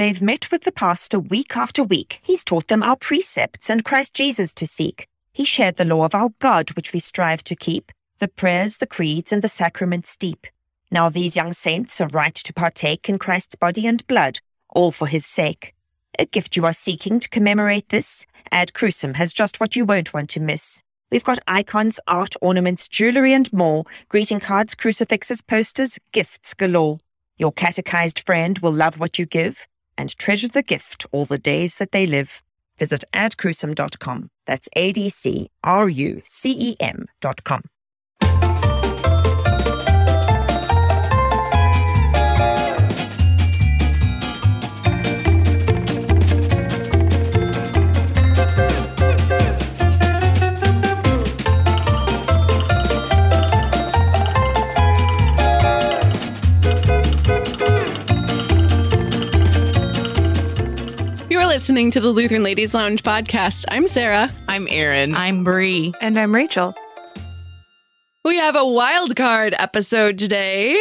They've met with the pastor week after week. He's taught them our precepts and Christ Jesus to seek. He shared the law of our God, which we strive to keep, the prayers, the creeds, and the sacraments deep. Now these young saints are right to partake in Christ's body and blood, all for his sake. A gift you are seeking to commemorate this? Ad Crucem has just what you won't want to miss. We've got icons, art, ornaments, jewelry, and more, greeting cards, crucifixes, posters, gifts galore. Your catechized friend will love what you give and treasure the gift all the days that they live. Visit adcrucem.com. That's A D C R U C E M.com. listening to the Lutheran Ladies Lounge podcast. I'm Sarah. I'm Erin. I'm Bri. And I'm Rachel. We have a wild card episode today.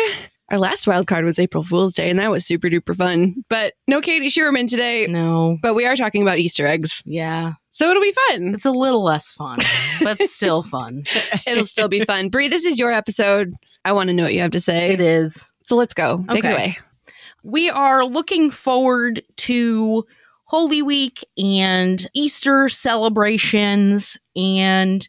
Our last wild card was April Fool's Day, and that was super duper fun. But no Katie Sherman today. No. But we are talking about Easter eggs. Yeah. So it'll be fun. It's a little less fun, but still fun. It'll still be fun. Bri, this is your episode. I want to know what you have to say. It is. So let's go. Take Okay. it away. We are looking forward to Holy Week and Easter celebrations. And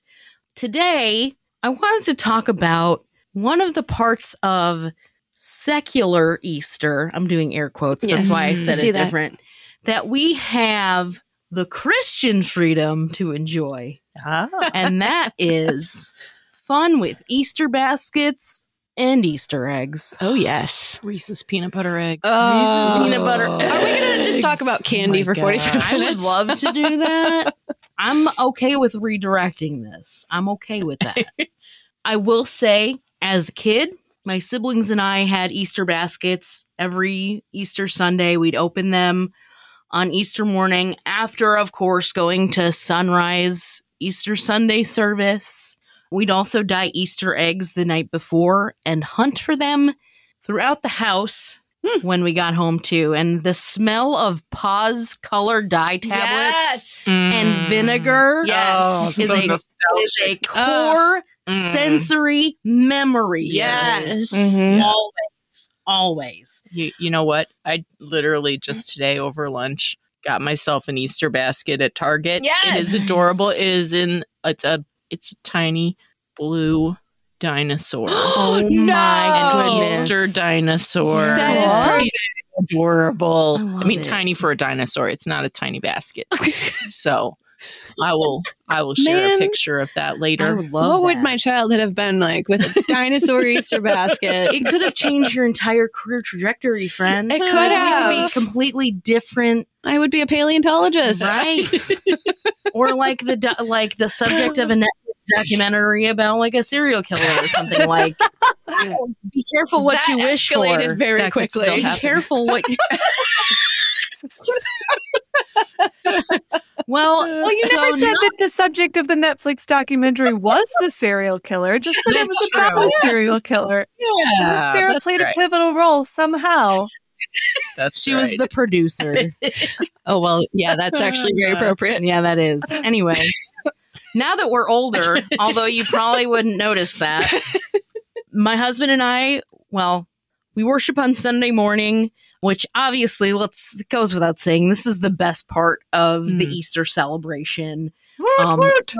today I wanted to talk about one of the parts of secular Easter. I'm doing air quotes. That's why I said it that. different. That we have the Christian freedom to enjoy. Ah. and that is fun with Easter baskets and Easter eggs. Oh, yes. Reese's peanut butter eggs. Oh, Reese's peanut butter oh. Are we going to just talk about oh candy Oh for 45 minutes? I would love to do that. I'm okay with redirecting this. I'm okay with that. I will say, as a kid, my siblings and I had Easter baskets every Easter Sunday. We'd open them on Easter morning after, of course, going to sunrise Easter Sunday service. We'd also dye Easter eggs the night before and hunt for them throughout the house when we got home too. And the smell of Paas color dye tablets and vinegar Yes. is, so a, is a core Mm. sensory memory. Yes. Mhm. Always. Always. You, you know what? I literally just today over lunch got myself an Easter basket at Target. Yeah. It is adorable. It is in it's a it's a tiny blue dinosaur. Oh No. my goodness. Easter dinosaur. That is pretty adorable. I I, mean, it. tiny for a dinosaur. It's not a tiny basket. so I will I will share Man. a picture of that I later. would love what would my childhood have been like with a dinosaur Easter basket? it could have changed your entire career trajectory, friend. It could You could have. be completely different, I would be a paleontologist. right? or like the like the subject of a Netflix documentary about like a serial killer or something. Like, be careful what That you wish for. escalated very That quickly. Be careful what. You- well, Well, you so never said no- that the subject of the Netflix documentary was the serial killer, just that it was That's about true. the serial killer. And that Sarah played right. a pivotal role somehow. That's she was the producer. Oh well, yeah, that's actually very uh, appropriate. yeah, that is. Anyway, now that we're older, although you probably wouldn't notice that, my husband and I, well, we worship on Sunday morning, which obviously let's it goes without saying, this is the best part of the Mm. Easter celebration. Woot, Um, woot.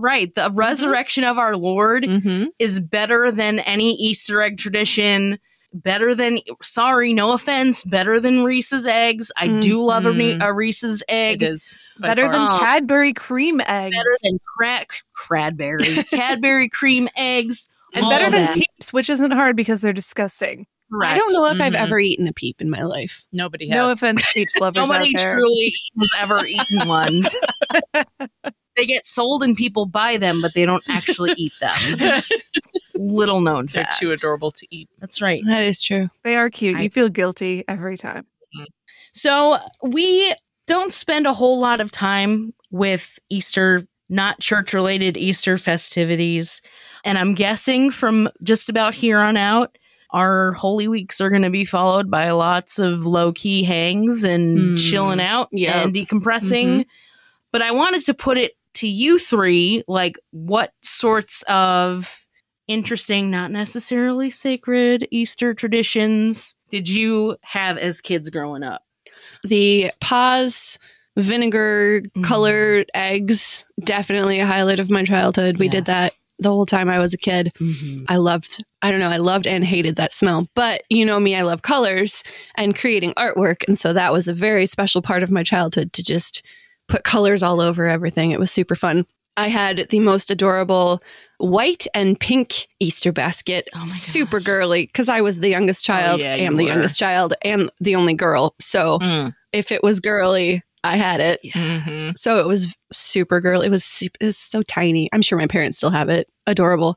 right, the resurrection of our Lord Mhm. is better than any Easter egg tradition. Better than, sorry, no offense, better than Reese's eggs. I do love a, Mhm. a Reese's egg. It is Better far. than Um, Cadbury cream eggs. better than crack Cradberry, Cadbury cream eggs, and better than that. peeps, which isn't hard because they're disgusting. I don't know if I've Mhm. ever eaten a peep in my life. Nobody has. No offense, peeps lovers Nobody out there. truly has ever eaten one. they get sold and people buy them, but they don't actually eat them. Little known They're fact. too adorable to eat. That's right. That is true. They are cute. I- you feel guilty every time. So we don't spend a whole lot of time with Easter, not church related Easter festivities. And I'm guessing from just about here on out, our Holy Weeks are going to be followed by lots of low key hangs and Mm. chilling out Yep. and decompressing. But I wanted to put it to you three like, what sorts of interesting, not necessarily sacred Easter traditions did you have as kids growing up? The Paas vinegar Mm. colored eggs definitely a highlight of my childhood. We did that the whole time I was a kid. Mhm. I loved, I don't know, I loved and hated that smell. But you know me, I love colors and creating artwork. And so that was a very special part of my childhood to just put colors all over everything. It was super fun. I had the most adorable white and pink Easter basket. Oh super girly because I was the youngest child, yeah, you am the were. youngest child, and the only girl. So Mm. if it was girly, I had it. Mhm. So it was super girl. It was super, it's so tiny. I'm sure my parents still have it. Adorable.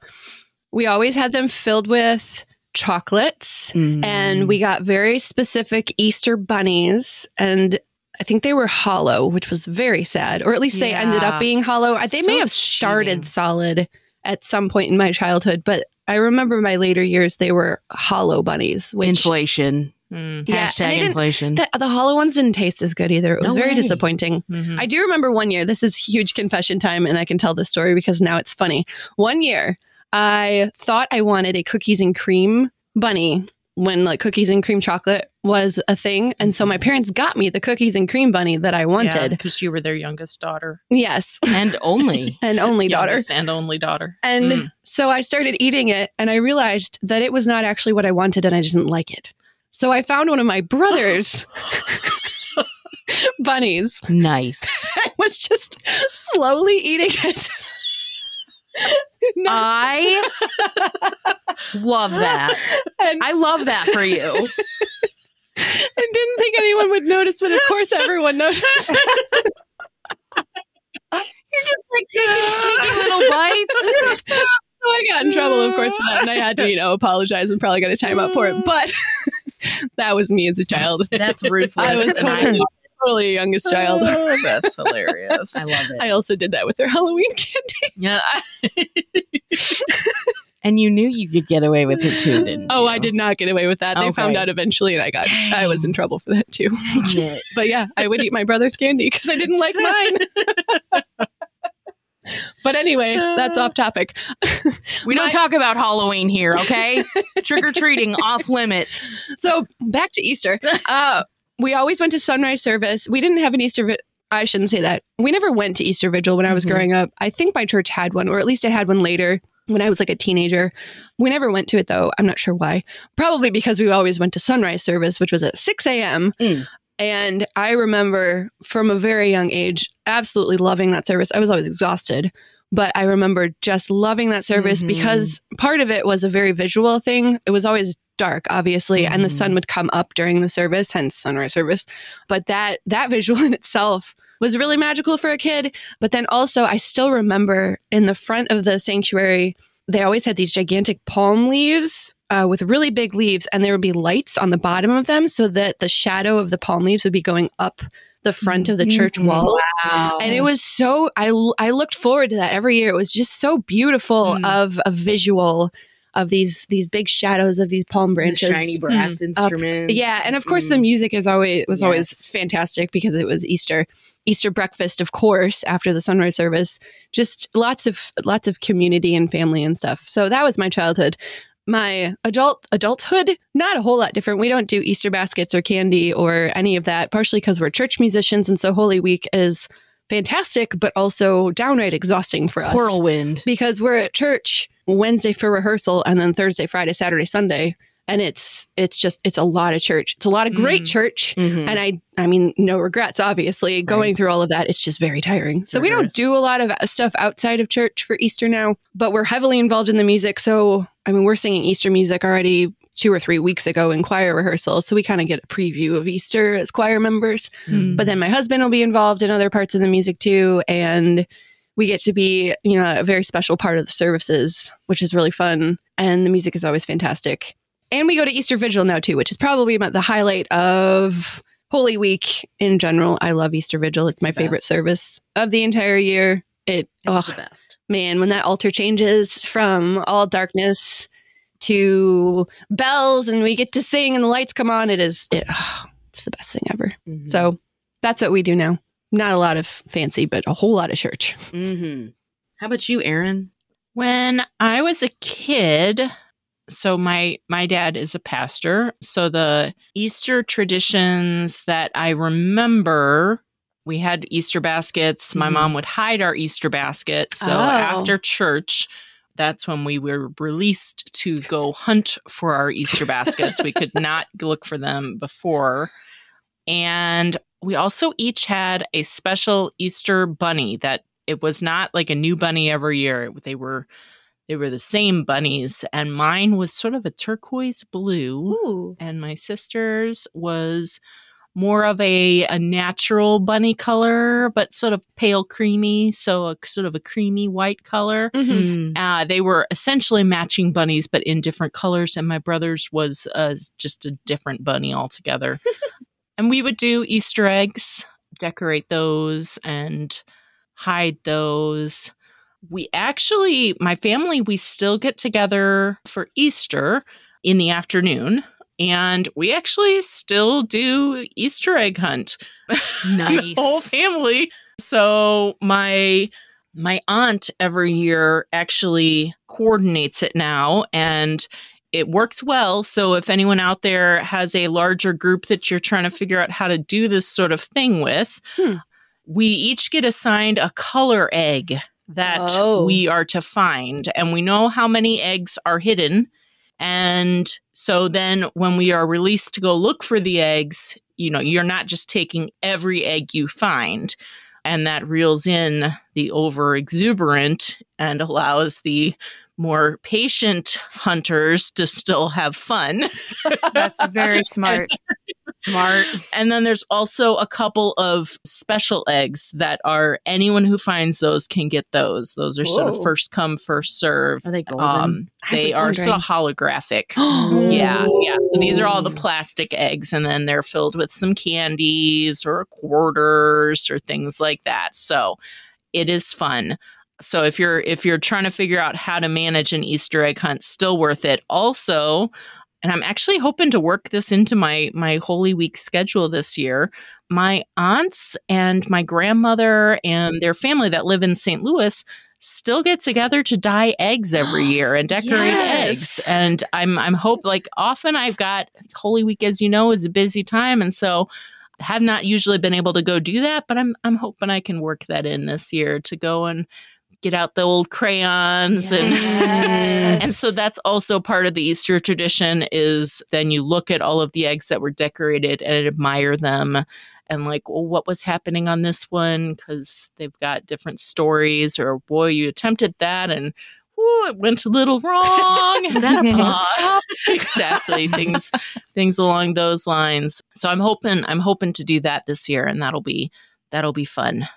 We always had them filled with chocolates Mm. and we got very specific Easter bunnies and I think they were hollow, which was very sad, or at least they ended up being hollow. They So may have cheating. started solid at some point in my childhood, but I remember my later years they were hollow bunnies, which inflation. Mm. Yeah, Hashtag inflation. the, the hollow ones didn't taste as good either. It was No very way. disappointing. Mhm. I do remember one year, this is huge confession time, and I can tell this story because now it's funny. One year, I thought I wanted a cookies and cream bunny when like cookies and cream chocolate was a thing. And so my parents got me the cookies and cream bunny that I wanted. because you were their youngest daughter, Yes. and only. And only daughter. Youngest and only daughter. And Mm. so I started eating it and I realized that it was not actually what I wanted and I didn't like it. So I found one of my brother's bunnies Nice. I was just slowly eating it. Not- I love that. and I love that for you. I didn't think anyone would notice, but of course everyone noticed. You're just like taking sneaky little bites. So I got in trouble, of course, for that, and I had to, you know, apologize and probably got a time out for it. But that was me as a child. That's ruthless. I was totally, totally youngest child. Oh, that's hilarious. I love it. I also did that with their Halloween candy. Yeah. and you knew you could get away with it too, didn't Oh, you? I did not get away with that. They found out eventually, and I got I was in trouble for that too. But yeah, I would eat my brother's candy because I didn't like mine. but anyway, that's off topic. We don't My- talk about Halloween here, okay? Trick or treating off limits. So back to Easter. Uh, we always went to sunrise service. We didn't have an Easter. Vi- I shouldn't say that. We never went to Easter vigil when I was Mhm. growing up. I think my church had one, or at least it had one later when I was like a teenager. We never went to it though. I'm not sure why. Probably because we always went to sunrise service, which was at 6 a.m. Mm. And I remember from a very young age absolutely loving that service. I was always exhausted, but I remember just loving that service Mhm. because part of it was a very visual thing. It was always dark, obviously, and the sun would come up during the service, hence sunrise service. But that that visual in itself was really magical for a kid. But then also, I still remember in the front of the sanctuary, they always had these gigantic palm leaves uh, with really big leaves, and there would be lights on the bottom of them so that the shadow of the palm leaves would be going up the front of the church Mhm. walls. Wow. And it was so I I looked forward to that every year. It was just so beautiful Mm. of a visual of these these big shadows of these palm branches, The shiny brass instruments. Yeah, and of course the Mm. music is always was always fantastic because it was Easter. Easter breakfast, of course, after the sunrise service. Just lots of lots of community and family and stuff. So that was my childhood. My adult adulthood, not a whole lot different. We don't do Easter baskets or candy or any of that, partially because we're church musicians and so Holy Week is fantastic, but also downright exhausting for us whirlwind. because we're at church Wednesday for rehearsal and then Thursday, Friday, Saturday, Sunday. And it's it's just it's a lot of church. It's a lot of great Mhm. church. Mhm. And I I mean no regrets obviously going through all of that it's just very tiring. So we don't do a lot of stuff outside of church for Easter now, but we're heavily involved in the music. So I mean we're singing Easter music already 2 or 3 weeks ago in choir rehearsal. So we kind of get a preview of Easter as choir members. Mm. But then my husband will be involved in other parts of the music too. And we get to be, you know, a very special part of the services, which is really fun. And the music is always fantastic. And we go to Easter Vigil now too, which is probably about the highlight of Holy Week in general. I love Easter Vigil. It's It's my favorite service of the entire year. It, It's oh the best. man, when that altar changes from all darkness to bells and we get to sing and the lights come on. It is, it, it's the best thing ever. Mhm. So that's what we do now. Not a lot of fancy, but a whole lot of church. Mhm. How about you, Erin? When I was a kid, so my my dad is a pastor, so the Easter traditions that I remember we had Easter baskets. My Mhm. mom would hide our Easter basket, So Oh. after church, that's when we were released to go hunt for our Easter baskets. we could not look for them before. And we also each had a special Easter bunny that it was not like a new bunny every year. They were they were the same bunnies and mine was sort of a turquoise blue Ooh. and my sister's was more of a, a natural bunny color but sort of pale creamy so a sort of a creamy white color Mm-hmm. Mm. uh, they were essentially matching bunnies, but in different colors. And my brother's was uh, just a different bunny altogether. and we would do Easter eggs, decorate those, and hide those. We actually, my family, we still get together for Easter in the afternoon. And we actually still do Easter egg hunt the whole family. So my my aunt every year actually coordinates it now and it works well. So if anyone out there has a larger group that you're trying to figure out how to do this sort of thing with, Hmm. we each get assigned a color egg that Oh. we are to find and we know how many eggs are hidden. And so then when we are released to go look for the eggs, you know, you're not just taking every egg you find. And that reels in the over exuberant and allows the more patient hunters to still have fun. That's very smart. Smart. And then there's also a couple of special eggs that are anyone who finds those can get those. Those are sort of first come, first serve. Are they golden? Um, they are sort of holographic. Yeah, yeah. So these are all the plastic eggs, and then they're filled with some candies or quarters or things like that. So it is fun. So if you're if you're trying to figure out how to manage an Easter egg hunt, still worth it. Also, and I'm actually hoping to work this into my my Holy Week schedule this year. My aunts and my grandmother and their family that live in St. Louis still get together to dye eggs every year and decorate Yes. eggs. And I'm I'm hope like often I've got Holy Week as you know is a busy time and so have not usually been able to go do that, but I'm I'm hoping I can work that in this year to go and get out the old crayons and Yes. and so that's also part of the Easter tradition is then you look at all of the eggs that were decorated and admire them and like, well, what was happening on this one? Because they've got different stories, or boy, you attempted that and ooh, it went a little wrong. Is that a pot Uh, exactly. things things along those lines. So I'm hoping I'm hoping to do that this year and that'll be that'll be fun.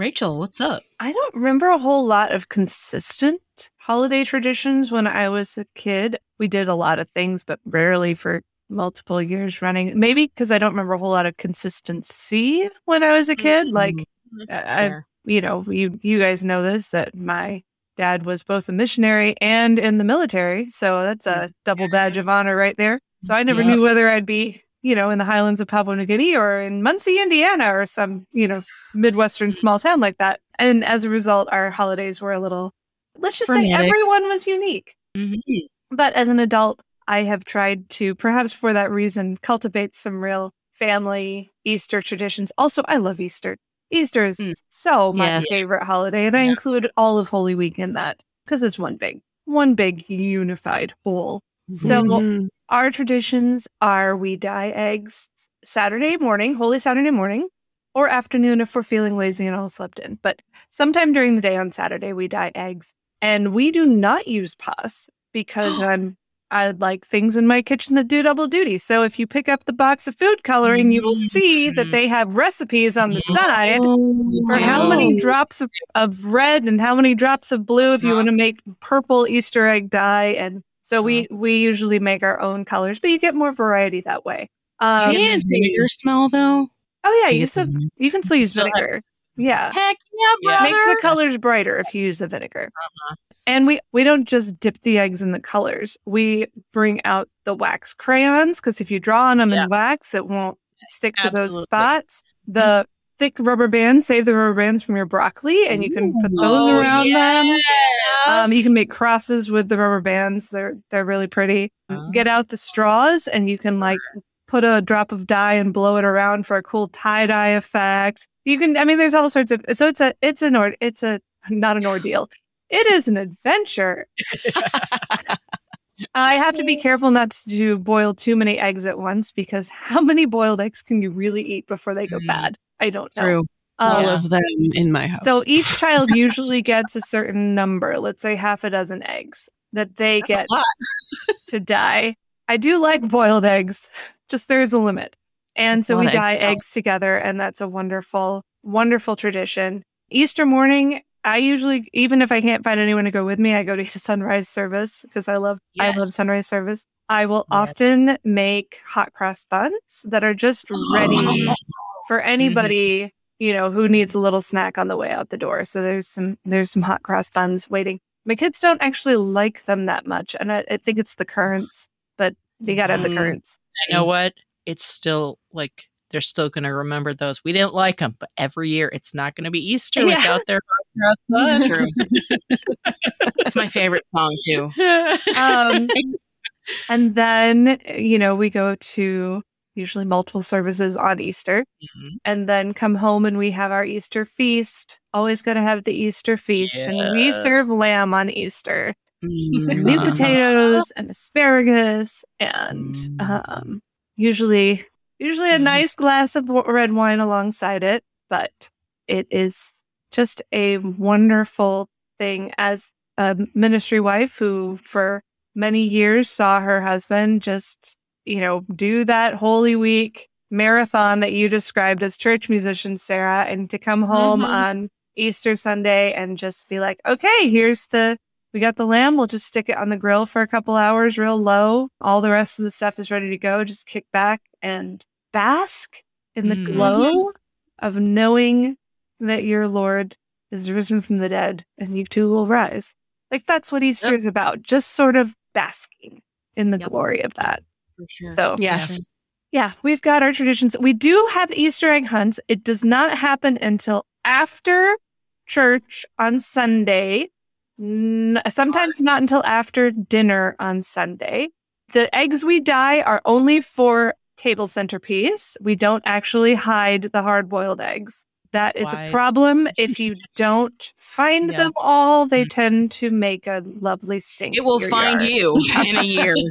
Rachel, what's up? I don't remember a whole lot of consistent holiday traditions when I was a kid. We did a lot of things, but rarely for multiple years running. Maybe because I don't remember a whole lot of consistency when I was a kid. Mm-hmm. Like, uh, I, I- you know, you you guys know this that my dad was both a missionary and in the military, so that's mm. a double badge of honor right there. So I never Yep. knew whether I'd be, you know, in the highlands of Papua New Guinea or in Muncie, Indiana, or some, you know, midwestern small town like that. And as a result, our holidays were a little, let's just say, everyone was unique. Mhm. But as an adult, I have tried to, perhaps for that reason, cultivate some real family Easter traditions. Also, I love Easter. Easter is Mm. so my Yes. favorite holiday, and I include all of Holy Week in that because it's one big, one big unified whole. So Mhm. our traditions are we dye eggs Saturday morning, Holy Saturday morning, or afternoon if we're feeling lazy and all slept in. But sometime during the day on Saturday, we dye eggs. And we do not use Paas because I'm I like things in my kitchen that do double duty. So if you pick up the box of food coloring, you will see that they have recipes on the side Oh, for how many drops of, of red and how many drops of blue if you want to make purple Easter egg dye. And so we we usually make our own colors, but you get more variety that way. Um, Fancy. Vinegar smell though. oh yeah, you you still you can still use Still have- vinegar. Yeah. Heck yeah, Yeah. brother. Makes the colors brighter if you use the vinegar. Uh-huh. And we we don't just dip the eggs in the colors. We bring out the wax crayons because if you draw on them Yes. in wax, it won't stick to those spots. The thick rubber bands, save the rubber bands from your broccoli, and you can put those Oh, around them. Um, you can make crosses with the rubber bands. They're they're really pretty. Oh. Get out the straws, and you can like put a drop of dye and blow it around for a cool tie dye effect. You can. I mean, there's all sorts of. So it's a it's an or it's a not an ordeal. It is an adventure. I have to be careful not to boil too many eggs at once because how many boiled eggs can you really eat before they go Mm. bad? I don't know. True. Um, All of them in my house. so each child usually gets a certain number, let's say half a dozen eggs that they get to die. I do like boiled eggs, just there's a limit. And That's so we dye eggs, eggs together, and that's a wonderful, wonderful tradition. Easter morning, I usually, even if I can't find anyone to go with me, I go to sunrise service because I love, I love sunrise service. I will Yes. often make hot cross buns that are just ready for anybody you know who needs a little snack on the way out the door so there's some there's some hot cross buns waiting my kids don't actually like them that much and i, I think it's the currants but you gotta have the Mm. currants You know what? It's still like they're still going to remember those. We didn't like them, but every year it's not going to be Easter Yeah. without their hot cross That's buns. It's my favorite song too. um and then you know we go to usually multiple services on easter Mhm. and then come home and we have our easter feast always gotta have the easter feast and we serve lamb on easter Mm. new potatoes and asparagus and Mm. um, usually usually a Mhm. nice glass of red wine alongside it but it is just a wonderful thing as a ministry wife who for many years saw her husband just you know do that holy week marathon that you described as church musician sarah and to come home Mhm. on easter sunday and just be like okay here's the we got the lamb. We'll just stick it on the grill for a couple hours, real low. All the rest of the stuff is ready to go. Just kick back and bask in the Mhm. glow of knowing that your Lord is risen from the dead and you too will rise. Like that's what Easter Yep. is about. Just sort of basking in the Yep. glory of that. For sure. So yes. yeah, we've got our traditions. We do have Easter egg hunts. It does not happen until after church on Sunday. N- sometimes not until after dinner on Sunday. The eggs we dye are only for table centerpiece. We don't actually hide the hard boiled eggs. That is Wise. a problem. If you don't find them all, they Mm. tend to make a lovely stink. it will find yard. you in a year.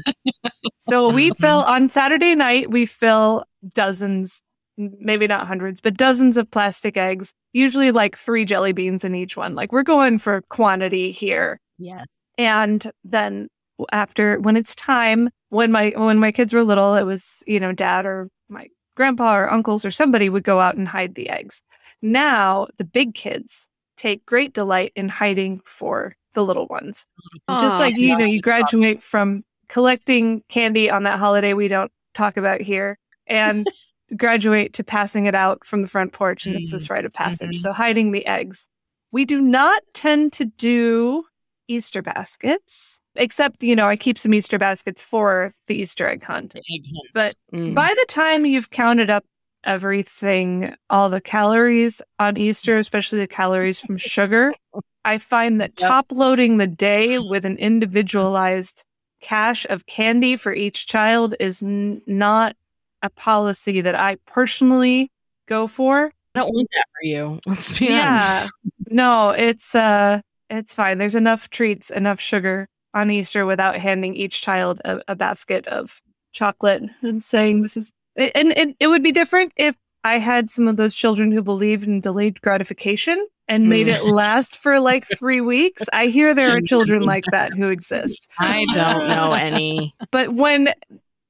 So we Mhm. fill on Saturday night, we fill dozens, maybe not hundreds, but dozens of plastic eggs, usually like three jelly beans in each one. Like we're going for quantity here. Yes. And then after when it's time, when my when my kids were little, it was, you know, dad or my grandpa or uncles or somebody would go out and hide the eggs. Now the big kids take great delight in hiding for the little ones just like you know you it's awesome. graduate from collecting candy on that holiday we don't talk about here and graduate to passing it out from the front porch and it's this rite of passage Mhm. so hiding the eggs we do not tend to do easter baskets except you know i keep some easter baskets for the easter egg hunt egg. But Mm. by the time you've counted up everything, all the calories on Easter, especially the calories from sugar, I find that top loading the day with an individualized cache of candy for each child is n- not a policy that I personally go for. I don't want that for you. Let's be Yeah. honest. No, it's uh it's fine. There's enough treats, enough sugar on Easter without handing each child a, a basket of chocolate and saying this is and it, it would be different if I had some of those children who believed in delayed gratification and made Mm. it last for like three weeks. I hear there are children like that who exist. I don't know any. But when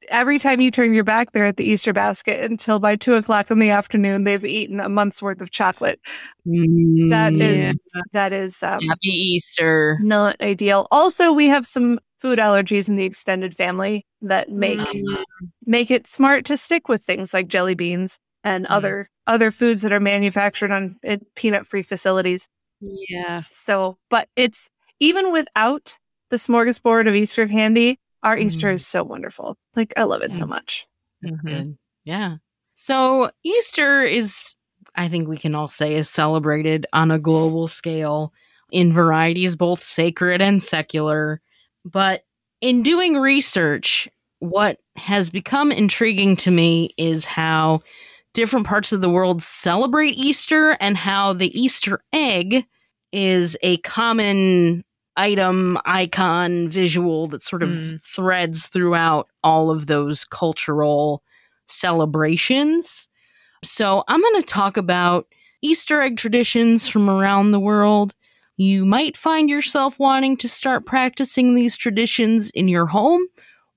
every time you turn your back there at the Easter basket until by two o'clock in the afternoon they've eaten a month's worth of chocolate. That is Mm, that is um, Happy Easter. not ideal. Also, we have some food allergies in the extended family that make Mhm. Make it smart to stick with things like jelly beans and Yeah. other other foods that are manufactured on peanut free facilities. Yeah. So, but it's even without the smorgasbord of Easter candy, our Easter Mhm. is so wonderful. Like I love it so much. That's Mhm. good. Yeah. So Easter is, I think we can all say, is celebrated on a global scale in varieties, both sacred and secular. But in doing research, what has become intriguing to me is how different parts of the world celebrate Easter and how the Easter egg is a common item, icon, visual that sort of Mm. threads throughout all of those cultural celebrations. So, I'm going to talk about Easter egg traditions from around the world. You might find yourself wanting to start practicing these traditions in your home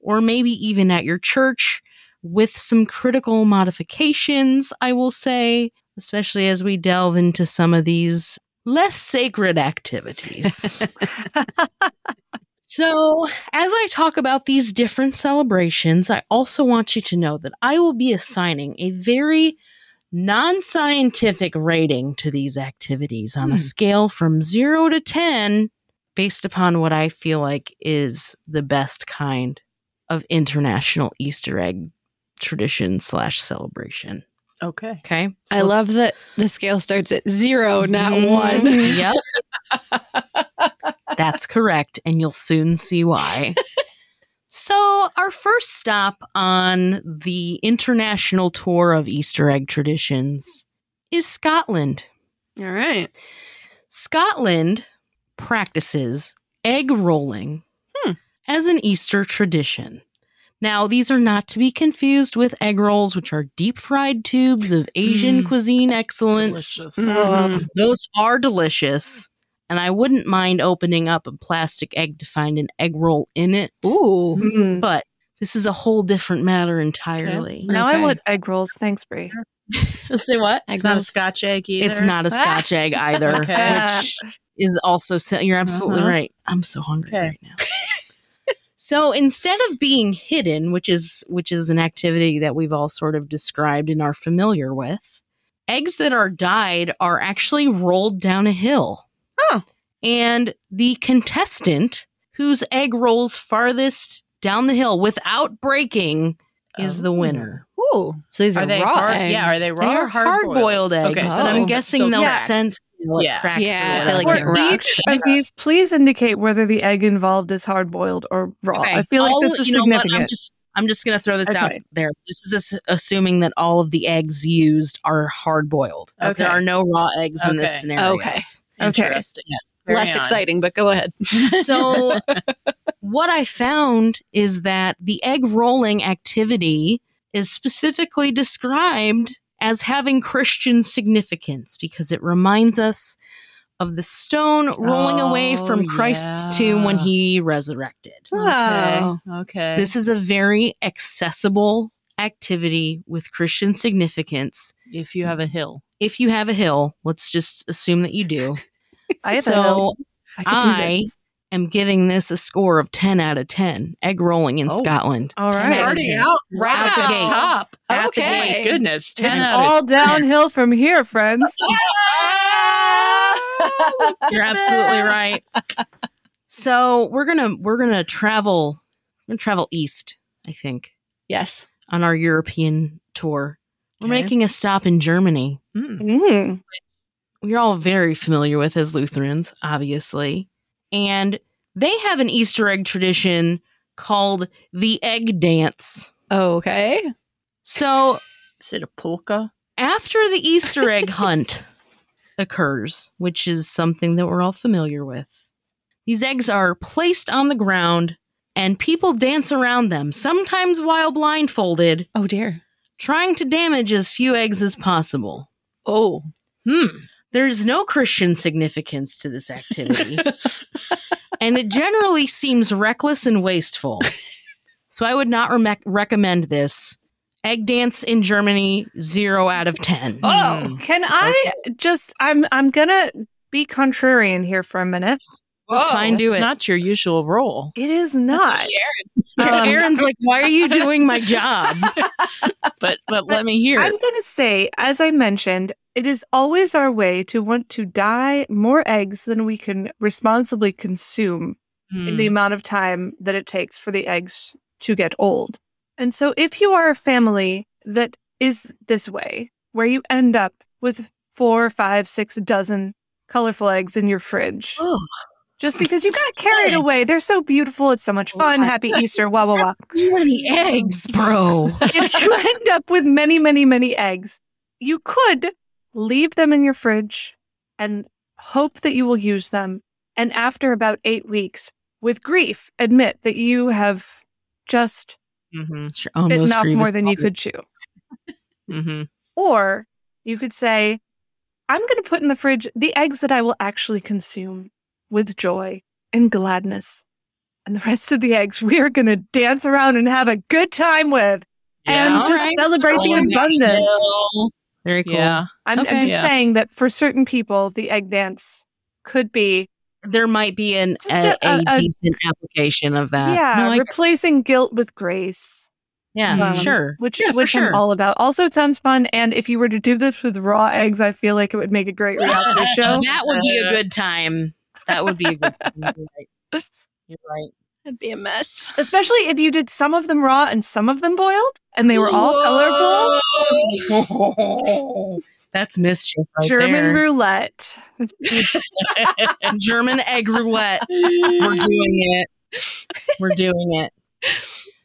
or maybe even at your church with some critical modifications, I will say, especially as we delve into some of these less sacred activities. So, as I talk about these different celebrations, I also want you to know that I will be assigning a very non scientific rating to these activities on Hmm. a scale from zero to 10 based upon what I feel like is the best kind of international Easter egg tradition slash celebration. Okay. Okay. So I love that the scale starts at zero, not Mhm. one. Yep. That's correct. And you'll soon see why. so, our first stop on the international tour of Easter egg traditions is Scotland. All right. Scotland practices egg rolling. As an Easter tradition. Now, these are not to be confused with egg rolls, which are deep fried tubes of Asian Mm. cuisine excellence. Delicious. Mhm. Those are delicious. And I wouldn't mind opening up a plastic egg to find an egg roll in it. Ooh. Mm. But this is a whole different matter entirely. Now I want egg rolls. Thanks, Bri. Say what? It's not a Scotch egg either. It's not a scotch egg either, Okay. which is also, you're absolutely Uh-huh. right. I'm so hungry Okay. right now. So instead of being hidden, which is which is an activity that we've all sort of described and are familiar with, eggs that are dyed are actually rolled down a hill. Oh. And the contestant whose egg rolls farthest down the hill without breaking is the Oh. winner. Ooh. So these are, Are they raw hard? eggs. Yeah, are they raw They are hard boiled eggs, Okay, but I'm oh. guessing still they'll Yeah. sense what Yeah. cracks. Yeah, I feel like whatever. it rocks. each of these, please indicate whether the egg involved is hard boiled or raw. Okay, I feel like this is you know what, significant. I'm just I'm just going to throw this out there. This is ass- assuming that all of the eggs used are hard boiled. Okay. There are no raw eggs in this scenario. Okay. Okay. Interesting. Yes. Carry Less on. exciting, but go ahead. So what I found is that the egg rolling activity is specifically described as having Christian significance because it reminds us of the stone rolling oh, away Oh, from Christ's tomb when he resurrected. Wow. Okay. Okay. This is a very accessible activity with Christian significance. if you have a hill. If you have a hill, let's just assume that you do. I have a so hill. I could do I this. Am giving this a score of 10 out of 10. Egg rolling in Oh. Scotland. All right. Starting out right Out at the the gate. top. At the Okay. My goodness. 10 It's out of all 10. downhill from here, friends. You're absolutely right. So we're gonna we're gonna travel we're gonna travel east, I think, Yes. on our European tour. We're Okay. making a stop in Germany. Mm. Mm. we're all very familiar with as Lutherans, obviously. And they have an Easter egg tradition called the egg dance. Okay. So Is it a polka? after the Easter egg hunt occurs, which is something that we're all familiar with, these eggs are placed on the ground and people dance around them, sometimes while blindfolded, Oh dear. trying to damage as few eggs as possible. Oh. Hmm. There's no Christian significance to this activity. and it generally seems reckless and wasteful. So I would not rem- recommend this. Egg dance in Germany, zero out of 10. Oh. Hmm. Can I just? I'm I'm gonna be contrarian here for a minute. That's oh, fine, do That's it. not your usual role. It is not. Um, Erin's like, why are you doing my job? but but let me hear I'm going to say, as I mentioned, it is always our way to want to dye more eggs than we can responsibly consume in the Hmm. amount of time that it takes for the eggs to get old. And so, if you are a family that is this way, where you end up with four, five, six dozen colorful eggs in your fridge, Ugh. Just because you got carried away, they're so beautiful, it's so much fun, happy Easter, wah, wah, wah. Too many eggs, bro. if you end up with many, many, many eggs, you could leave them in your fridge and hope that you will use them. And after about eight weeks, with grief, admit that you have just Mhm, Sure, bitten almost off more than you could chew. mhm. Or you could say, I'm going to put in the fridge the eggs that I will actually consume with joy and gladness. And the rest of the eggs we are going to dance around and have a good time with and just Alright. celebrate the Oh, yeah. abundance. Very cool. Yeah. I'm, I'm just Yeah. saying that for certain people, the egg dance could be, There might be an, a, a- a a- decent application of that. yeah, No, I- replacing guilt with grace, yeah, Um, sure. which, yeah, which sure. I'm all about. Also, it sounds fun. And if you were to do this with raw eggs, I feel like it would make a great reality show. That would be a good time. That would be a good. You're right. You're right. That'd be a mess. Especially if you did some of them raw and some of them boiled, and they were all colorful. colorful. That's mischief right German there. roulette. German egg roulette. We're doing it. We're doing it.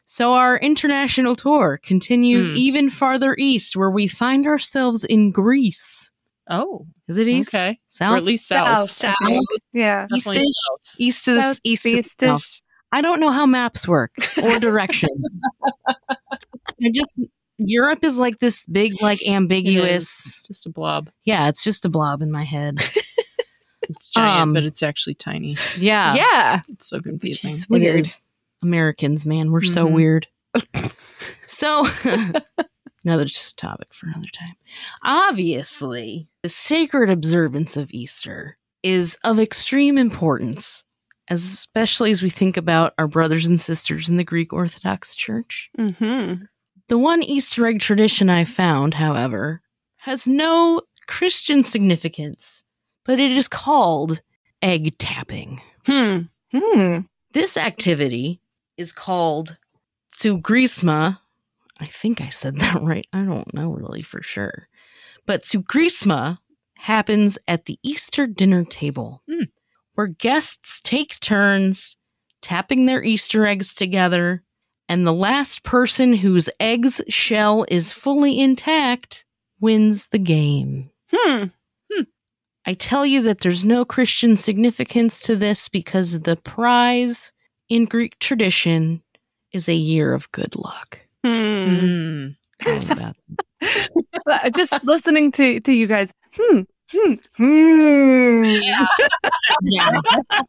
So our international tour continues Hmm. even farther east, where we find ourselves in Greece. Oh, Is it east? okay. South? Or at least south. South, I think. Yeah. Definitely Eastish? south. East is South, east. is south. I don't know how maps work or directions. I just Europe is like this big, like ambiguous. Just a blob. Yeah, it's just a blob in my head. It's giant, Um, but it's actually tiny. Yeah, yeah. It's so confusing. is It weird. Americans, man, we're so Mhm. weird. so, another just topic for another time. Obviously, the sacred observance of Easter is of extreme importance, especially as we think about our brothers and sisters in the Greek Orthodox Church. Mm-hmm. The one Easter egg tradition I found, however, has no Christian significance, but it is called egg tapping. Hmm. Hmm. This activity is called Tsugrisma. I think I said that right. I don't know really for sure. But Tsugrisma happens at the Easter dinner table, Hmm. where guests take turns tapping their Easter eggs together, and the last person whose egg's shell is fully intact wins the game. Hmm. I tell you that there's no Christian significance to this because the prize in Greek tradition is a year of good luck. Hmm. Mm. How about that? Uh, Just listening to, to you guys. Hmm. Hmm. Hmm. yeah.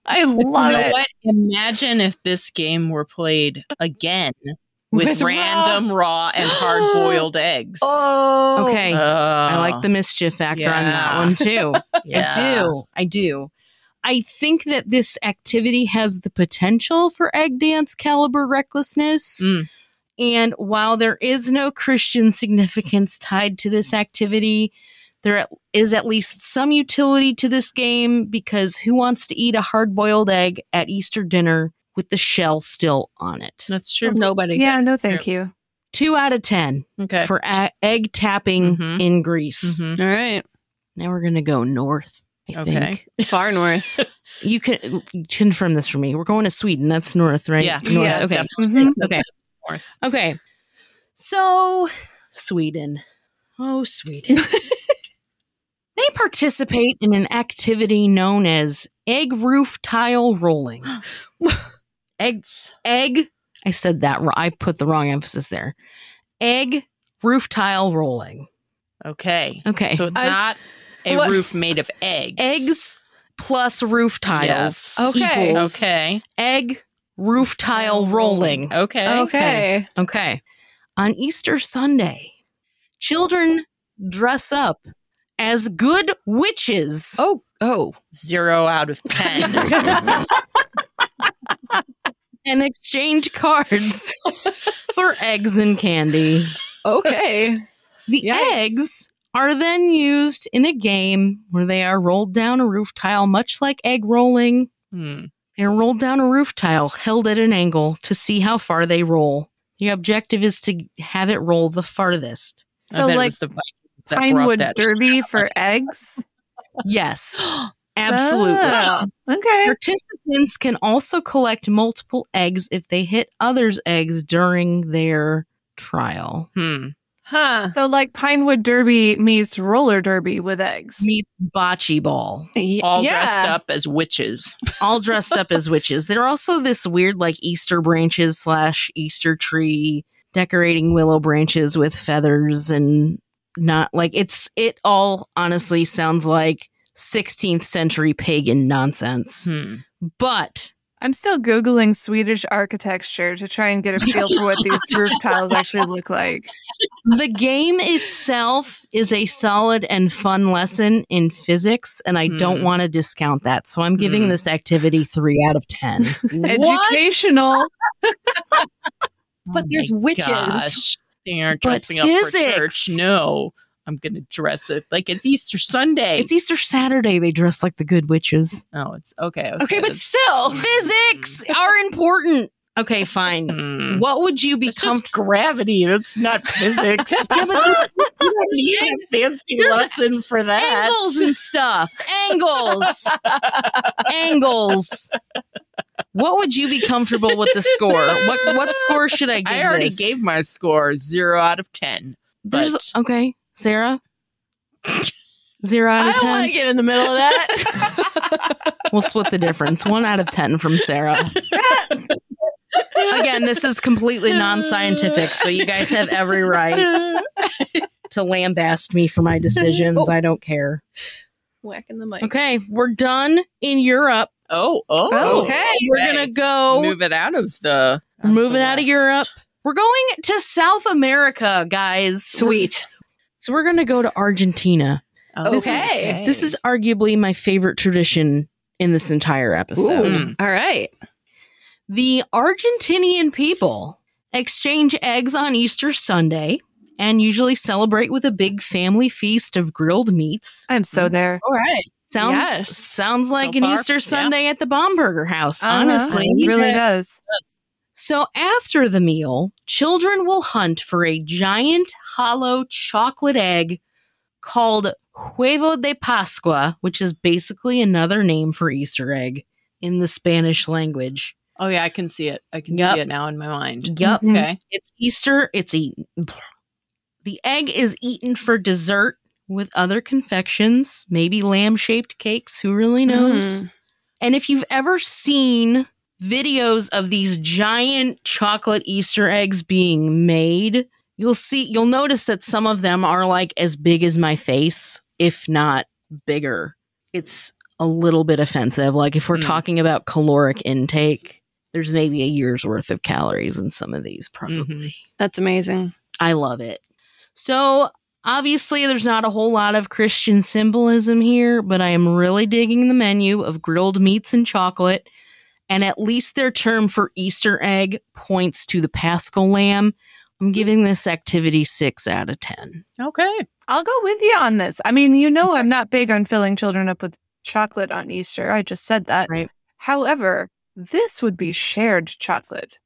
I You love know it. what? Imagine if this game were played again with, With random raw, and hard boiled eggs. Oh. Okay. I like Uh, the mischief factor on that one too. yeah. I do. I do. I think that this activity has the potential for egg dance caliber recklessness. Mm. And while there is no Christian significance tied to this activity, there is at least some utility to this game because who wants to eat a hard boiled egg at Easter dinner with the shell still on it? That's true. Nobody. Yeah, no, thank you. Two out of 10 Okay. for a- egg tapping Mhm. in Greece. Mhm. All right. Now we're going to go north. I Okay. think. Far north. You can confirm this for me. We're going to Sweden. That's north, right? Yeah. North. Yes. Okay. Definitely. Mhm. Okay. Okay. So, Sweden. Oh, Sweden. they participate in an activity known as egg roof tile rolling. Eggs. egg. I said that. I put the wrong emphasis there. Egg roof tile rolling. Okay. Okay. So it's not a what- roof made of eggs. eggs plus roof tiles Yes. Okay. Okay. egg roof tile rolling. Okay. Okay. Okay. On Easter Sunday, children dress up as good witches. Oh. Oh. Zero out of ten. and exchange cards for eggs and candy. Okay. The Yikes. eggs are then used in a game where they are rolled down a roof tile, much like egg rolling. Hmm. They're rolled down a roof tile, held at an angle to see how far they roll. The objective is to have it roll the farthest. So, I bet like, it was the Vikings that brought Pinewood that Derby for eggs. Yes, absolutely. Ah, okay. Participants can also collect multiple eggs if they hit others' eggs during their trial. Hmm. Huh. So like Pinewood Derby meets roller derby with eggs. Meets bocce ball, Y- All yeah. dressed up as witches. all dressed up as witches. There are also this weird like Easter branches slash Easter tree decorating willow branches with feathers and not like it's it all honestly sounds like 16th century pagan nonsense. Hmm. But I'm still googling Swedish architecture to try and get a feel for what these roof tiles actually look like. the game itself is a solid and fun lesson in physics, and I don't Hmm. want to discount that. So I'm giving Hmm. this activity three out of 10. Educational. But Oh there's witches. Gosh. They aren't But dressing up for church. No. I'm to dress it like it's Easter Sunday. It's Easter Saturday. They dress like the good witches. oh, it's okay. Okay, but still. Physics are important. Okay, fine. Hmm. What would you be It's just gravity. That's not physics. Yeah, but there's you don't need a fancy there's lesson for that. angles and stuff. Angles. angles. What would you be comfortable with the score? What what score should I give I already this? gave my score zero out of ten. There's okay, Sarah. Zero out I of don't want to ten. get in the middle of that. We'll split the difference. One out of ten from Sarah. Again, this is completely non-scientific, so you guys have every right to lambaste me for my decisions. I don't care. Whacking the mic. Okay, we're done in Europe. oh, oh, oh. Okay, we're gonna go. move it out of the. We're moving out of Europe. We're going to South America, guys. Sweet. So we're gonna go to Argentina. Oh, This is- Okay. This is arguably my favorite tradition in this entire episode. Ooh. All right. The Argentinian people exchange eggs on Easter Sunday and usually celebrate with a big family feast of grilled meats. I'm so there. All right. Sounds Yes. sounds like So an far, Easter yeah. Sunday at the Bomberger house, Uh-huh. honestly. it really does. So after the meal, children will hunt for a giant hollow chocolate egg called huevo de Pascua, which is basically another name for Easter egg in the Spanish language. Oh yeah, I can see it. I can Yep. see it now in my mind. Yup. Mhm. Okay. It's Easter, it's eaten. The egg is eaten for dessert with other confections, maybe lamb shaped cakes, who really knows? Mm. And if you've ever seen videos of these giant chocolate Easter eggs being made, you'll see you'll notice that some of them are like as big as my face, if not bigger. It's a little bit offensive. Like if we're Hmm. talking about caloric intake, there's maybe a year's worth of calories in some of these probably. That's amazing. I love it. So, obviously, there's not a whole lot of Christian symbolism here, but I am really digging the menu of grilled meats and chocolate. And at least their term for Easter egg points to the paschal lamb. I'm giving this activity six out of 10. Okay. I'll go with you on this. I mean, you know, I'm not big on filling children up with chocolate on Easter. I just said that. Right. However, this would be shared chocolate.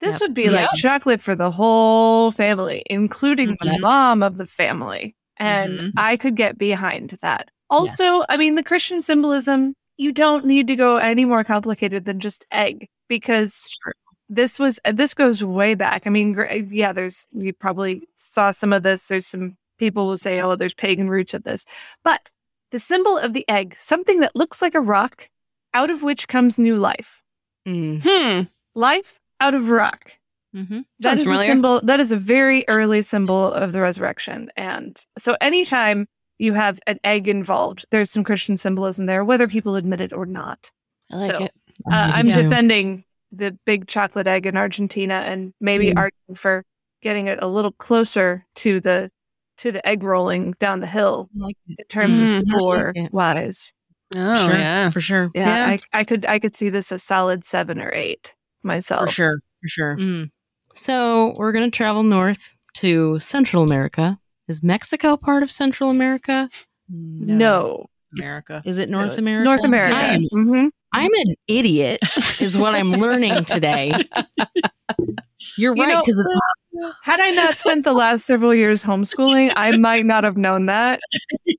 This Yep. would be like chocolate for the whole family, including the Mhm. mom of the family. And Mhm. I could get behind that. Also, I mean, the Christian symbolism, you don't need to go any more complicated than just egg because true. this was uh, this goes way back. I mean, yeah, there's you probably saw some of this. There's some people will say, oh, there's pagan roots of this, but the symbol of the egg, something that looks like a rock, out of which comes new life. Mm. Hmm. Life out of rock. Mm-hmm. That Sounds is familiar. a symbol. That is a very early symbol of the resurrection. And so, anytime you have an egg involved, there's some Christian symbolism there, whether people admit it or not. I like So, it. Uh, I'm too. defending the big chocolate egg in Argentina, and maybe Mm. arguing for getting it a little closer to the to the egg rolling down the hill like in terms of Mm. score Yeah. wise. Oh, sure, yeah. for sure. Yeah, Yeah. I, I could I could see this a solid seven or eight myself. For sure. For sure. Mm. So we're going to travel north to Central America. Is Mexico part of Central America? No, America. Is it North it's America? North America. Nice. Mhm. I'm an idiot, is what I'm learning today. You're You right, know- because Had I not spent the last several years homeschooling, I might not have known that.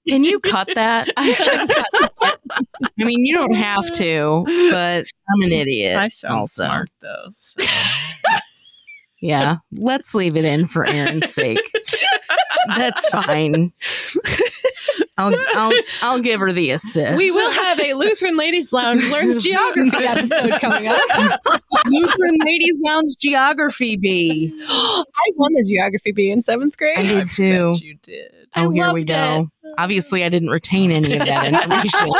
can you cut that? I mean, you don't have to, but I'm an idiot. I sound also. smart though. so. Yeah, let's leave it in for Erin's sake. That's fine. I'll I'll I'll give her the assist. We will have a Lutheran Ladies Lounge Learns Geography episode coming up. Lutheran Ladies Lounge Geography bee. I won the geography bee in seventh grade. I did too. Bet you did. Oh, I here we go. Obviously, I didn't retain any of that information.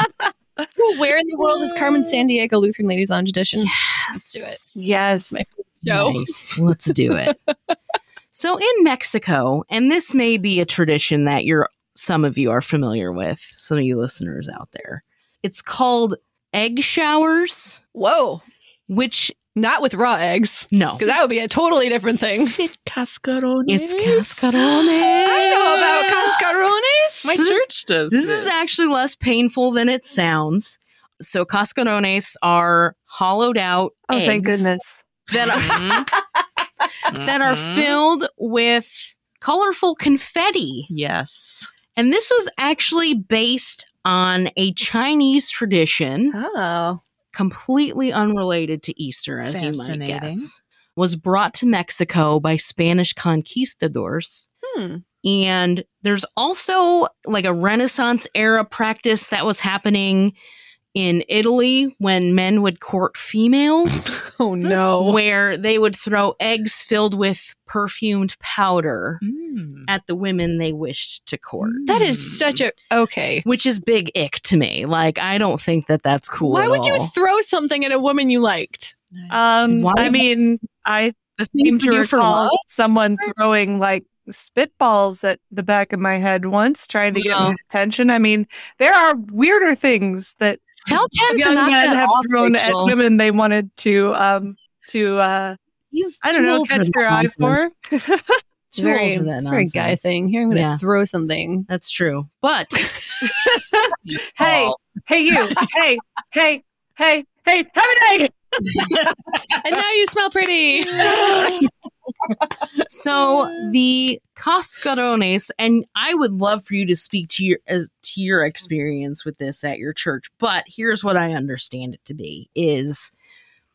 Ooh, Where in the world is Carmen Sandiego Lutheran Ladies Lounge Edition? Let's do it. Yes. My favorite show. Nice. Let's do it. so in Mexico, and this may be a tradition that you're some of you are familiar with, some of you listeners out there. It's called egg showers, Whoa. which Not with raw eggs. no, Because that would be a totally different thing. It's Cascarones. it's cascarones. I know about cascarones. My So this- church does. This is actually less painful than it sounds. So cascarones are hollowed out Oh, thank goodness. That are that are Mhm. filled with colorful confetti. Yes. And this was actually based on a Chinese tradition, Oh. completely unrelated to Easter, as you might guess. Was brought to Mexico by Spanish conquistadors. Hmm. And there's also like a Renaissance era practice that was happening in Italy when men would court females, Oh no. where they would throw eggs filled with perfumed powder Mm. at the women they wished to court. That is such a okay. which is big ick to me. Like, I don't think that that's cool. Why at would you throw something at a woman you liked? Um, Why- I mean, I the seem things we to do for recall someone throwing like spitballs at the back of my head once, trying to get my attention. I mean, there are weirder things that Tell Ken to young knock men have off, thrown at women they wanted to um to uh He's I don't know old for catch that their eye for. nonsense. It's Too very, old it's very guy thing. Here I'm going to Yeah. throw something. That's true. But hey, hey, you, hey, hey, hey, hey, have an egg. and now you smell pretty. so the cascarones, and I would love for you to speak to your uh, to your experience with this at your church. But here's what I understand it to be: is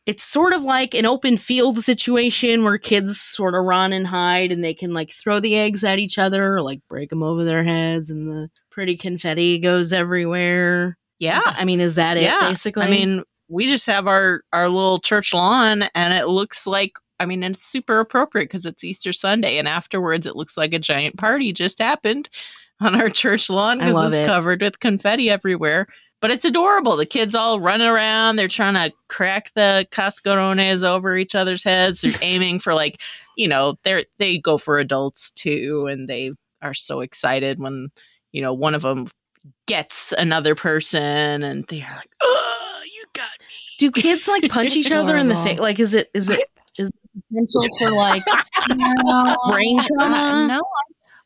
it's sort of like an open field situation where kids sort of run and hide, and they can like throw the eggs at each other, or like break them over their heads, and the pretty confetti goes everywhere. Yeah. Is I mean, is that it? yeah. Basically, I mean, we just have our our little church lawn, and it looks like. I mean, it's super appropriate because it's Easter Sunday, and afterwards, it looks like a giant party just happened on our church lawn because it's it. covered with confetti everywhere. But it's adorable. The kids all running around. They're trying to crack the cascarones over each other's heads. They're aiming for like, you know, they're they go for adults too, and they are so excited when you know one of them gets another person, and they are like, "Oh, got me." do kids like punch each other in the face? Like, is it is it is it potential for like brain trauma? Uh, no,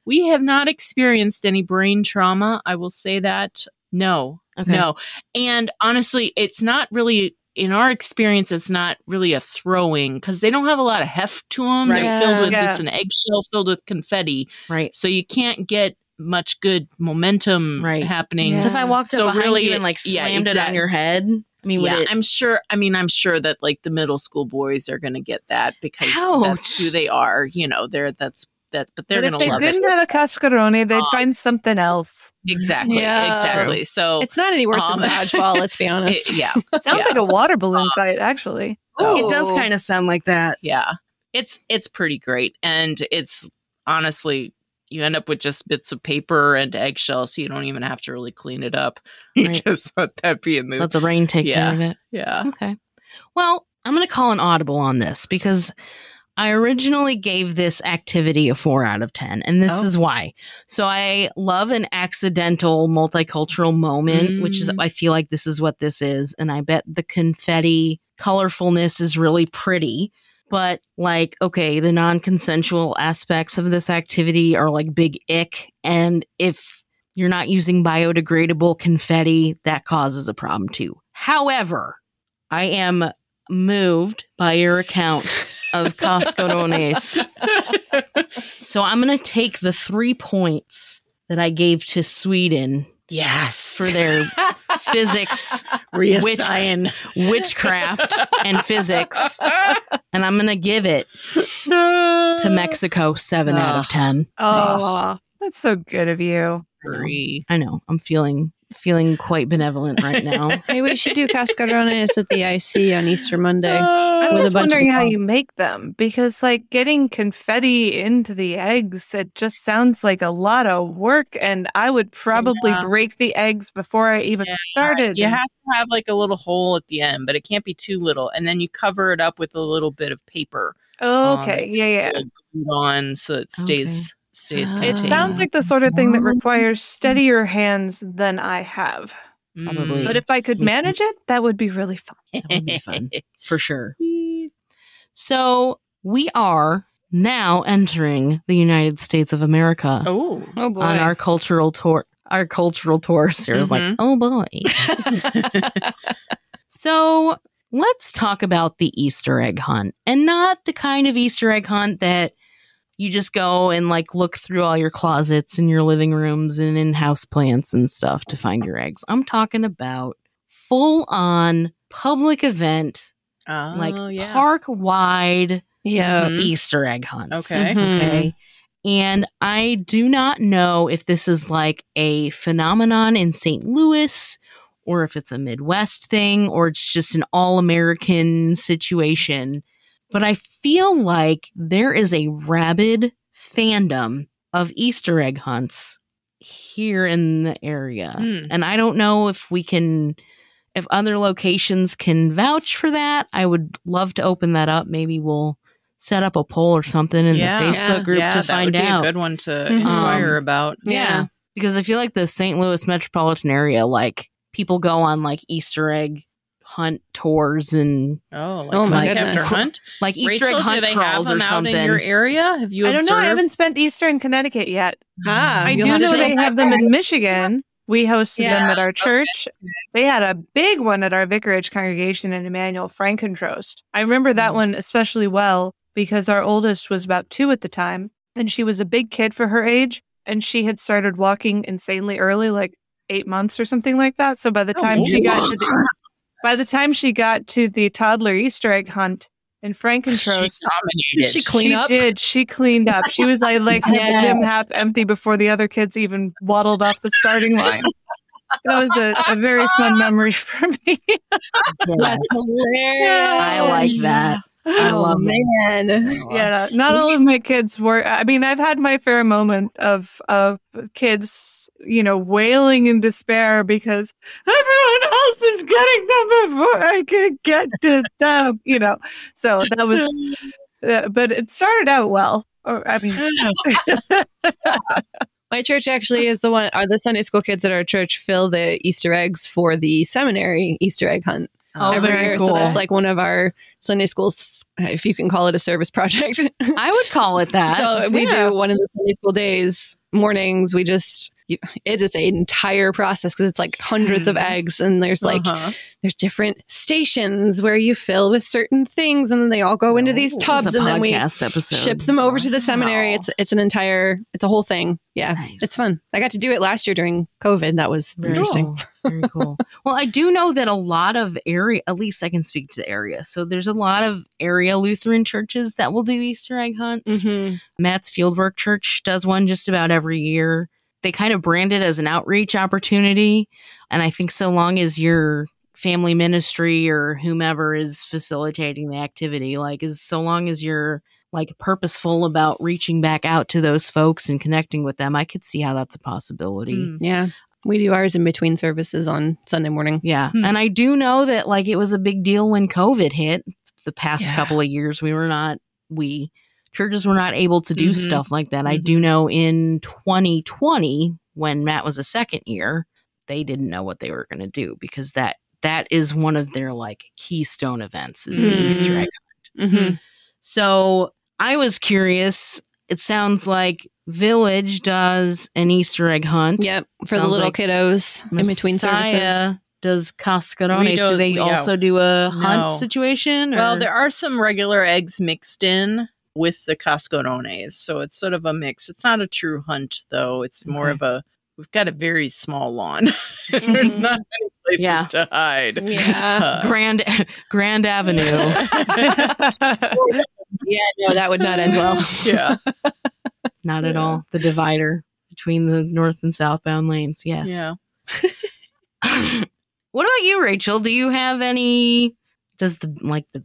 we have not experienced any brain trauma. I will say that. No, Okay. no. And honestly, it's not really, in our experience, it's not really a throwing because they don't have a lot of heft to them. Right. They're filled with, Yeah. it's an eggshell filled with confetti. Right. So you can't get much good momentum Right. happening. Yeah. But if I walked up So behind really, you and like yeah, slammed it on your head, I mean, yeah, it? I'm sure. I mean, I'm sure that like the middle school boys are going to get that because that's who they are. You know, they're that's that, but they're But going if to they love didn't it. have a cascarone, they'd Um, find something else. Exactly. Yeah. Exactly. So It's not any worse Um, than dodgeball, let's be honest. it- yeah, Sounds Yeah. like a water balloon fight, actually. so, it does kind of sound like that. yeah. It's it's pretty great, and it's honestly you end up with just bits of paper and eggshells, so you don't even have to really clean it up. You Right. just let that be in the Let the rain take Yeah. care of it. yeah. Okay. Well, I'm going to call an audible on this because I originally gave this activity a four out of 10, and this Oh. is why. So I love an accidental multicultural moment, which is, Mm. I feel like this is what this is. And I bet the confetti colorfulness is really pretty. But like, okay, the non-consensual aspects of this activity are like big ick. And if you're not using biodegradable confetti, that causes a problem too. However, I am moved by your account of Cascarones. so I'm going to take the three points that I gave to Sweden Yes. for their physics, reassign. witchcraft, and physics, and I'm going to give it to Mexico seven out of 10. Oh, that's so good of you. Three. I know. I'm feeling feeling quite benevolent right now. Hey, we should do cascarones at the IC on Easter Monday. I'm just wondering how you make them because, like, getting confetti into the eggs, it just sounds like a lot of work. And I would probably Yeah. break the eggs before I even Yeah, started. You have to have like a little hole at the end, but it can't be too little. And then you cover it up with a little bit of paper Oh, um, okay. Yeah, yeah. uh, on so it stays stays. It sounds like the sort of thing that requires steadier hands than I have. Probably. But if I could manage it, that would be really fun. That would be fun for sure. So we are now entering the United States of America oh. Oh boy. on our cultural tour. Our cultural tour. Sarah's like, Mhm. oh boy. So let's talk about the Easter egg hunt and not the kind of Easter egg hunt that you just go and like look through all your closets and your living rooms and in house plants and stuff to find your eggs. I'm talking about full on public event, oh, like yeah. park wide yeah. Mhm. Easter egg hunts. Okay. Mhm. Okay. And I do not know if this is like a phenomenon in St. Louis or if it's a Midwest thing or it's just an all American situation. But I feel like there is a rabid fandom of Easter egg hunts here in the area. Hmm. And I don't know if we can, if other locations can vouch for that. I would love to open that up. Maybe we'll set up a poll or something in Yeah. the Facebook Yeah. group yeah, to that find would be out. a good one to Mhm. inquire Um, about. Yeah. Because I feel like the St. Louis metropolitan area, like people go on like Easter egg hunt tours and Oh, like Oh my hunt goodness. hunt. like Easter Rachel, egg hunt do they have crawls them or out something. in your area? Have you I don't know. I haven't spent Easter in Connecticut yet. Ah, I do know they have them in Michigan. We hosted them at our church. They had a big one at our vicarage congregation in Emmanuel Frankentrost. I remember that Mm. one especially well because our oldest was about two at the time, and she was a big kid for her age, and she had started walking insanely early, like eight months or something like that. So by the time she got to the, by the time she got to the toddler Easter egg hunt in She Frankentrost, dominated. She clean she up? did. She cleaned up. She was like, like had the gym Yes. half empty before the other kids even waddled off the starting line. That was a, a very fun memory for me. That's hilarious. I like that. I oh, love it. man. yeah, not all of my kids were. I mean, I've had my fair moment of of kids, you know, wailing in despair because everyone else is getting them before I could get to them. You know, so that was. Uh, but it started out well. Or I mean, My church actually is the one, are the Sunday school kids at our church fill the Easter eggs for the seminary Easter egg hunt Oh, every very year. cool. So that's like one of our Sunday schools, if you can call it a service project. I would call it that. so we do one of the Sunday school days, mornings. We just, you- it is an entire process because it's like hundreds of eggs and there's like, Uh-huh. there's different stations where you fill with certain things and then they all go into these Oh. tubs This is a and then we episode. ship them over to the seminary. Wow. It's it's an entire it's a whole thing. Yeah, Nice. it's fun. I got to do it last year during COVID. That was Very interesting. cool. Very cool. well, I do know that a lot of area, at least I can speak to the area. So there's a lot of area Lutheran churches that will do Easter egg hunts. Mhm. Matt's Fieldwork Church does one just about every year. They kind of brand it as an outreach opportunity. And I think so long as your family ministry or whomever is facilitating the activity, like, is so long as you're like purposeful about reaching back out to those folks and connecting with them, I could see how that's a possibility. Mm. Yeah, we do ours in between services on Sunday morning. Yeah. Hmm. And I do know that like it was a big deal when COVID hit the past Yeah. couple of years. We were not, we churches were not able to do Mhm. stuff like that. I do know in 2020, when Matt was a second year, they didn't know what they were going to do because that that is one of their like keystone events is the Mhm. Easter egg. Mm-hmm. So I was curious. It sounds like Village does an Easter egg hunt. Yep. For the little like kiddos in between services. Messiah does Cascarones. Do they also do a hunt No. situation? Well, there are some regular eggs mixed in with the Cascarones, so it's sort of a mix. It's not a true hunt, though. It's more Okay. of a. We've got a very small lawn. There's not many places Yeah. to hide. Yeah. Uh, Grand Grand Avenue. Yeah, no, that would not end well. yeah, Not at all. The divider between the north and southbound lanes. Yes. yeah. what about you, Rachel? Do you have any? Does the like the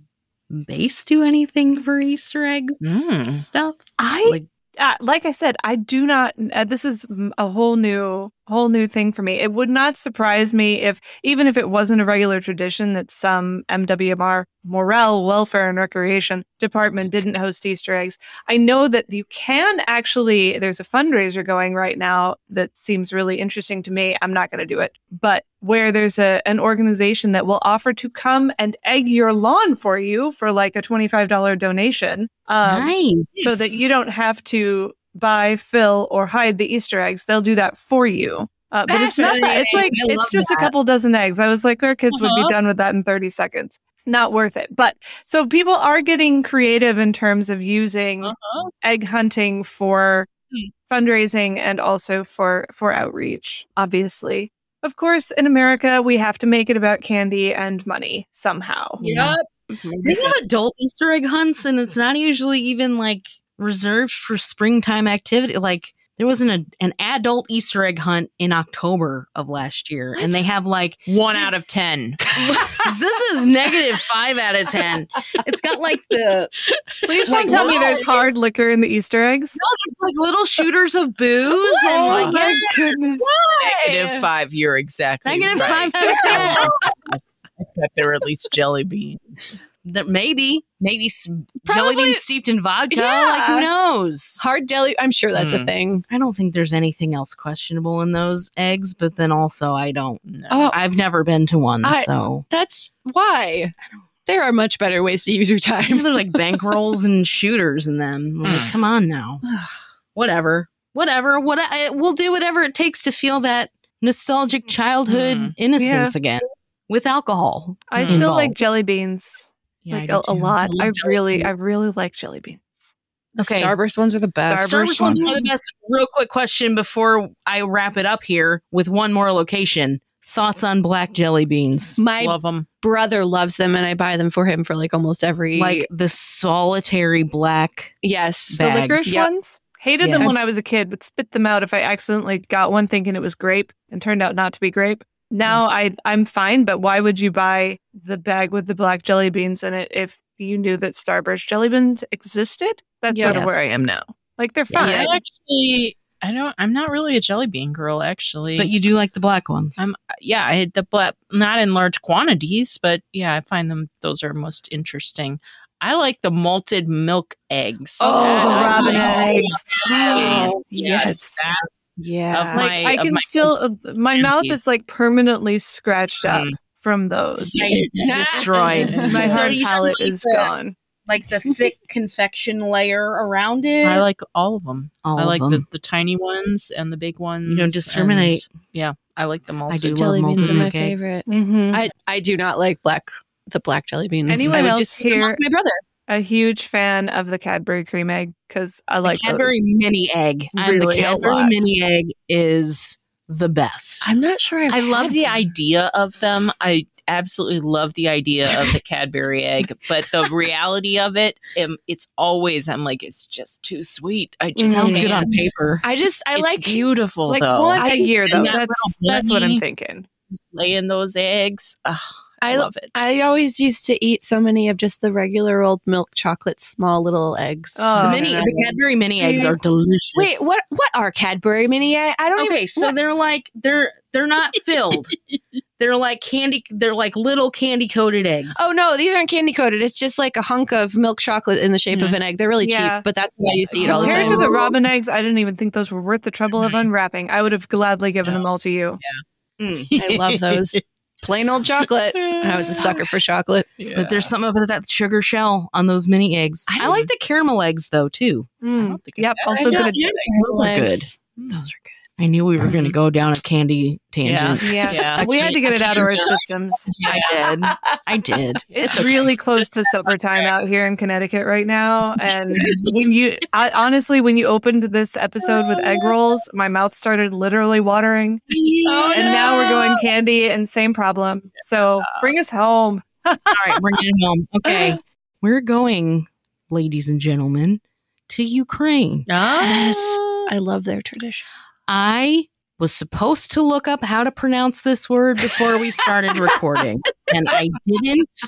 base do anything for Easter eggs Mm. stuff? I like uh, like I said, I do not. Uh, this is a whole new, whole new thing for me. It would not surprise me if, even if it wasn't a regular tradition, that some MWMR Morale, Welfare, and Recreation department didn't host Easter eggs. I know that you can actually. There's a fundraiser going right now that seems really interesting to me. I'm not going to do it, but where there's a an organization that will offer to come and egg your lawn for you for like a twenty five dollar donation. Um, nice. so that you don't have to buy, fill, or hide the Easter eggs. They'll do that for you. Uh, but it's not that. It's like I it's love just a couple dozen eggs. I was like, our kids would Uh-huh. be done with that in 30 seconds. Not worth it. But so people are getting creative in terms of using Uh-huh. egg hunting for Hmm. fundraising and also for for outreach. Obviously, of course, in America, we have to make it about candy and money somehow. Yeah. They have adult Easter egg hunts, and it's not usually even like reserved for springtime activity. Like there was an an adult Easter egg hunt in October of last year, and they have like One out of ten. this is negative five out of ten. It's got like the Please Like, don't tell me there's hard liquor in the Easter eggs. no, there's like little shooters of booze oh and Oh like my goodness. Negative five. You're exactly negative right. five out of ten. I bet there were at least jelly beans. That maybe maybe s- jelly Probably- beans steeped in vodka. Yeah. Like who knows? Hard jelly. I'm sure that's a Mm. thing. I don't think there's anything else questionable in those eggs, but then also I don't. Know. Oh, I've never been to one, I- so that's why. There are much better ways to use your time. there's like bankrolls and shooters in them. Like, come on now. Whatever, whatever. What I, we'll do whatever it takes to feel that nostalgic childhood Mm. innocence again with alcohol. I Mm. still like involved. jelly beans. Yeah, like do a, a lot. love I really, beans. I really like jelly beans. Okay. Starburst ones are the best. Starburst Starburst ones are the best. Real quick question before I wrap it up here with one more location. Thoughts on black jelly beans? My Love them. brother loves them, and I buy them for him for like almost every. Like the solitary black. yes, The licorice Yep. ones. Hated them when I was a kid, but spit them out if I accidentally got one thinking it was grape and turned out not to be grape. Now mm. I I'm fine, but why would you buy the bag with the black jelly beans in it if you knew that Starburst jelly beans existed? That's sort of where I am now. Like they're Yeah. fine. I actually, I don't. I'm not really a jelly bean girl. Actually, But you do like the black ones. I'm yeah. I had the black, not in large quantities, but yeah, I find them. Those are most interesting. I like the malted milk eggs. Oh, That- robin eggs. Yes, Yes. yes. That's yeah. Of Like my- I can my still uh, my mouth is like permanently scratched up Mm. from those. destroyed. My So hard palate is the- gone. like the thick confection layer around it. I like all of them. All I of like them. the, the tiny ones and the big ones. don't discriminate. and- yeah, I like them all. I do jelly love beans are my milk eggs. favorite. Mhm. I I do not like black the black jelly beans. Anyone I would else just here- my brother. A huge fan of the Cadbury cream egg because I like the Cadbury those. mini egg. And Really the Cadbury mini egg is the best. I'm not sure. I've I love had the idea of them. I absolutely love the idea of the Cadbury egg, but the reality of it, um, it's always I'm like it's just too sweet. I just Sounds good on paper. I just I It's like beautiful Like though. one I- a year though. That's that's what I'm thinking. Just laying those eggs. Ugh, I, I- love it. I always used to eat so many of just the regular old milk chocolate small little eggs. Oh, the mini, the. Cadbury mini eggs are delicious. Wait, what what are Cadbury mini? I, I don't Okay, even so what- they're like they're they're not filled. they're like candy. They're like little candy coated eggs. Oh no, these aren't candy coated. It's just like a hunk of milk chocolate in the shape of an egg. They're really Yeah. cheap, but that's what I used to eat all the Compared time. to the robin eggs, I didn't even think those were worth the trouble of unwrapping. I would have gladly given No. them all to you. Mm. I love those. Plain old chocolate. I was a sucker for chocolate. But there's something about that sugar shell on those mini eggs. I I, like the caramel eggs though too. Mm. don't think Yep, had also good. it. Those are good. Those are good. I knew we were going to go down a candy tangent. Yeah. Yeah. we had to get it out of our systems. I did. I did. It's really close to supper time out here in Connecticut right now. And when you, I, honestly, when you opened this episode with egg rolls, my mouth started literally watering. Oh, and now we're going candy and same problem. So bring us home. All right, bring it home. Okay. We're going, ladies and gentlemen, to Ukraine. Yes. Ah. I love their tradition. I was supposed to look up how to pronounce this word before we started recording, and I didn't.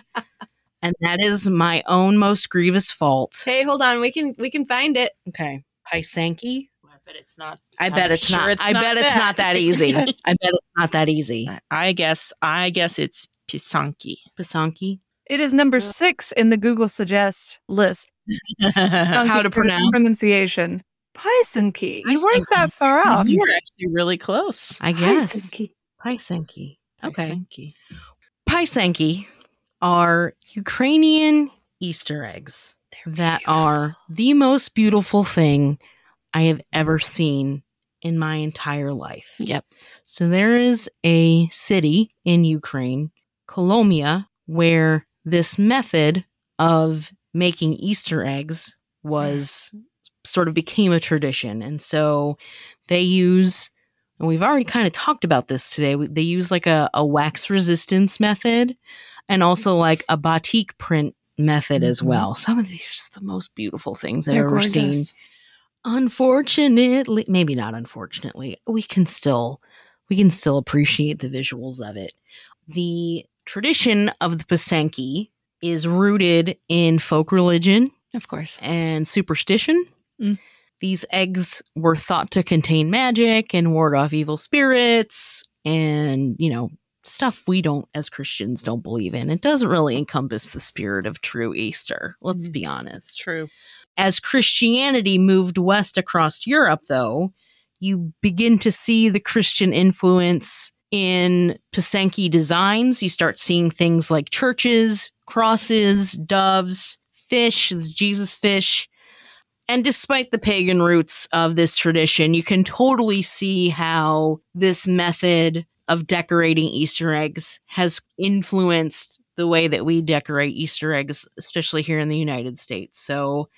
And that is my own most grievous fault. Hey, hold on. We can we can find it. Okay. Pysanky? I bet it's not. I I'm bet it's sure not. it's I not bet it's not that easy. I bet it's not that easy. I guess. I guess it's Pisanki. Pysanky? It is number six in the Google Suggest list. How to pronounce? pronunciation. Pysanky. You weren't that far off. you were actually really close. I guess. Pysanky. Pysanky. Okay. Pisanki. Pysanky are Ukrainian Easter eggs that are the most beautiful thing I have ever seen in my entire life. Yep. So there is a city in Ukraine, Kolomyia, where this method of making Easter eggs was sort of became a tradition. And so they use and we've already kind of talked about this today. They use like a, a wax resistance method and also like a batik print method as Mhm. well. Some of these are just the most beautiful things I've ever seen. Unfortunately, maybe not unfortunately, we can still we can still appreciate the visuals of it. The tradition of the Pasenki is rooted in folk religion Of course. and superstition. Mm. These eggs were thought to contain magic and ward off evil spirits and, you know, stuff we don't, as Christians, don't believe in. It doesn't really encompass the spirit of true Easter. Let's Mm. be honest. True. As Christianity moved west across Europe, though, you begin to see the Christian influence in Pasenki designs. You start seeing things like churches, crosses, doves, fish, Jesus fish. And despite the pagan roots of this tradition, you can totally see how this method of decorating Easter eggs has influenced the way that we decorate Easter eggs, especially here in the United States. So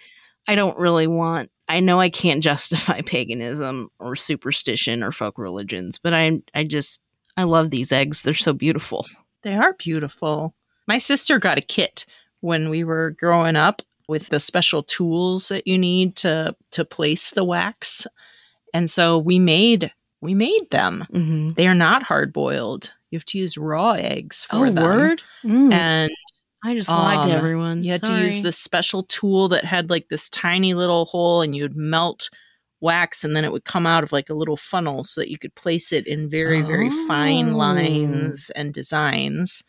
I don't really want, I know I can't justify paganism or superstition or folk religions, but I, I just, I love these eggs. They're so beautiful. They are beautiful. My sister got a kit when we were growing up with the special tools that you need to to place the wax. And so we made we made them. Mm-hmm. They are not hard boiled. You have to use raw eggs for Oh, them. word? Mm. And I just lied Um, to everyone. you had to use this special tool that had like this tiny little hole and you'd melt wax and then it would come out of like a little funnel so that you could place it in very, very fine Oh. lines and designs.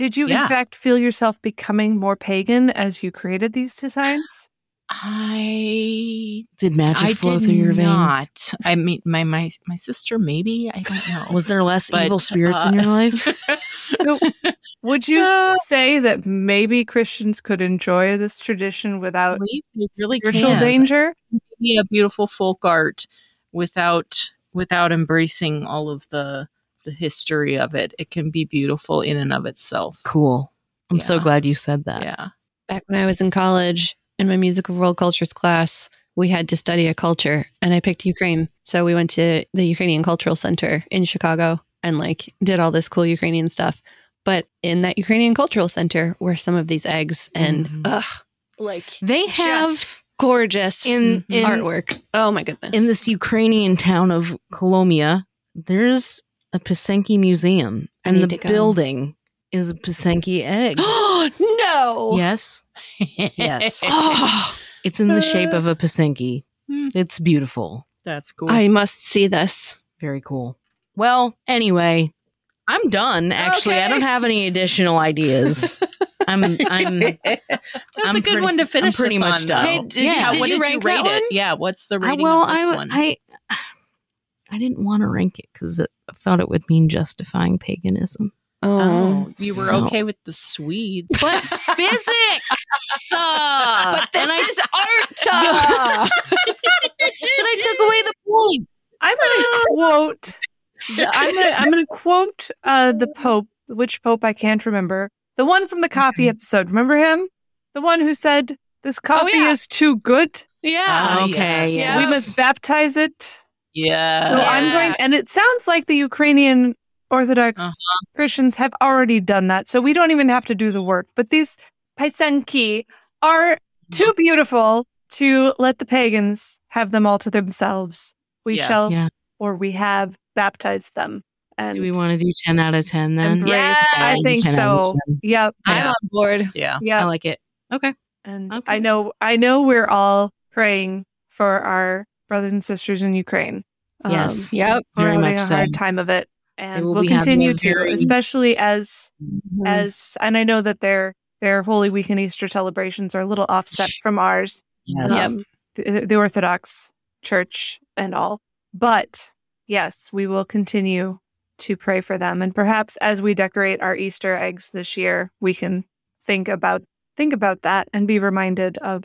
Did you, Yeah. in fact, feel yourself becoming more pagan as you created these designs? I Did magic I flow did through your veins? not. I mean, my my my sister maybe I don't know. Was there less But, evil spirits in uh, your life? So, would you Uh, say that maybe Christians could enjoy this tradition without really spiritual can. danger? be a beautiful folk art without without embracing all of the the history of it. It can be beautiful in and of itself. Cool. I'm so glad you said that. Yeah. Back when I was in college in my musical world cultures class, we had to study a culture and I picked Ukraine. So we went to the Ukrainian Cultural Center in Chicago and like did all this cool Ukrainian stuff. But in that Ukrainian Cultural Center were some of these eggs and Mhm. ugh, like They have just gorgeous in, in artwork. Oh my goodness. in this Ukrainian town of Kolomyia, there's a Pasenki museum, I and the to go. building is a Pasenki egg. Oh no. yes, yes. Oh, It's in the shape of a Pasenki. Hmm. It's beautiful. That's cool. I must see this. Very cool. Well, anyway, I'm done. Actually, I don't have any additional ideas. I'm I'm That's I'm a good pretty- one to I'm finish. pretty this much on, done. Hey, did you- yeah, did what you did rank you rate that it? one? Yeah, what's the I, rating well, of this I, one? I I didn't want to rank it because I thought it would mean justifying paganism. Oh, you were So- okay with the Swedes. But physics. Uh, but this and I, is art. uh. and I took away the points. I'm gonna quote. I'm gonna I'm gonna quote uh, the Pope. Which Pope I can't remember. The one from the coffee episode. Remember him? The one who said this coffee yeah. is too good. yeah. Ah, okay, yes. yes. We must baptize it. Yeah. So I'm going, and it sounds like the Ukrainian Orthodox Uh-huh. Christians have already done that. So we don't even have to do the work. But these paisenki are too beautiful to let the pagans have them all to themselves. We Yes. shall, Yeah. or we have baptized them. And Do we want to do 10 out of 10 then? embrace? Yes. I think 10 out of so. 10. Yep. I'm on board. yeah. I like it. Okay. And Okay. I know, I know we're all praying for our brothers and sisters in Ukraine. Um, Yes. Yep. Very having much a so. hard time of it, and we'll continue to, very- especially as Mhm. as and I know that their their Holy Week and Easter celebrations are a little offset from ours, Yes. um, the, the Orthodox Church and all. But yes, we will continue to pray for them, and perhaps as we decorate our Easter eggs this year, we can think about think about that and be reminded of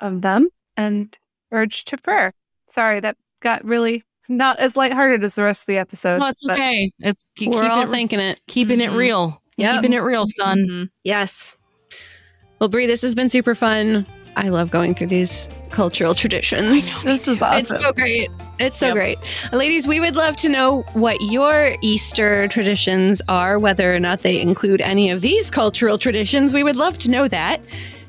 of them and urge to prayer. Sorry, that got really not as lighthearted as the rest of the episode. No, it's okay. It's keep, We're keep all it, thinking it. keeping it Mhm. real. Yep. Keeping it real, son. Mhm. Yes. Well, Bri, this has been super fun. I love going through these cultural traditions. This is awesome. It's so great. It's so Yep. great. Ladies, we would love to know what your Easter traditions are, whether or not they include any of these cultural traditions. We would love to know that.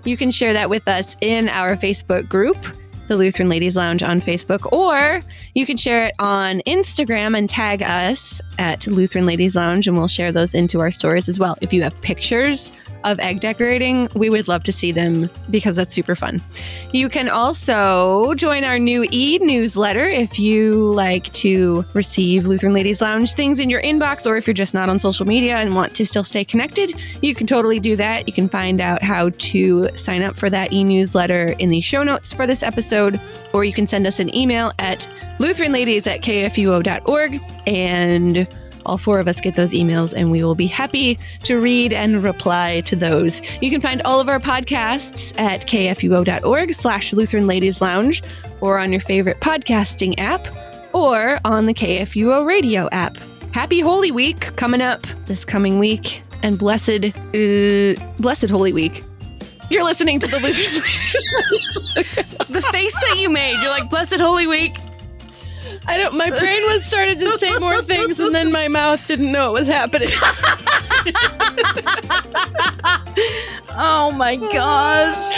You can share that with us in our Facebook group, the Lutheran Ladies Lounge on Facebook, or you can share it on Instagram and tag us at Lutheran Ladies Lounge, and we'll share those into our stories as well. If you have pictures of egg decorating, we would love to see them because that's super fun. You can also join our new e newsletter if you like to receive Lutheran Ladies Lounge things in your inbox, or if you're just not on social media and want to still stay connected, you can totally do that. You can find out how to sign up for that e newsletter in the show notes for this episode, or you can send us an email at lutheranladies at kfuo.org and all four of us get those emails and we will be happy to read and reply to those. You can find all of our podcasts at kfuo.org slash Lutheran Ladies Lounge or on your favorite podcasting app or on the KFUO radio app. Happy Holy Week coming up this coming week and blessed, uh, blessed Holy Week. You're listening to the Lutheran the face that you made, you're like, Blessed Holy Week. I don't. My brain was started to say more things, and then my mouth didn't know what was happening. Oh my gosh.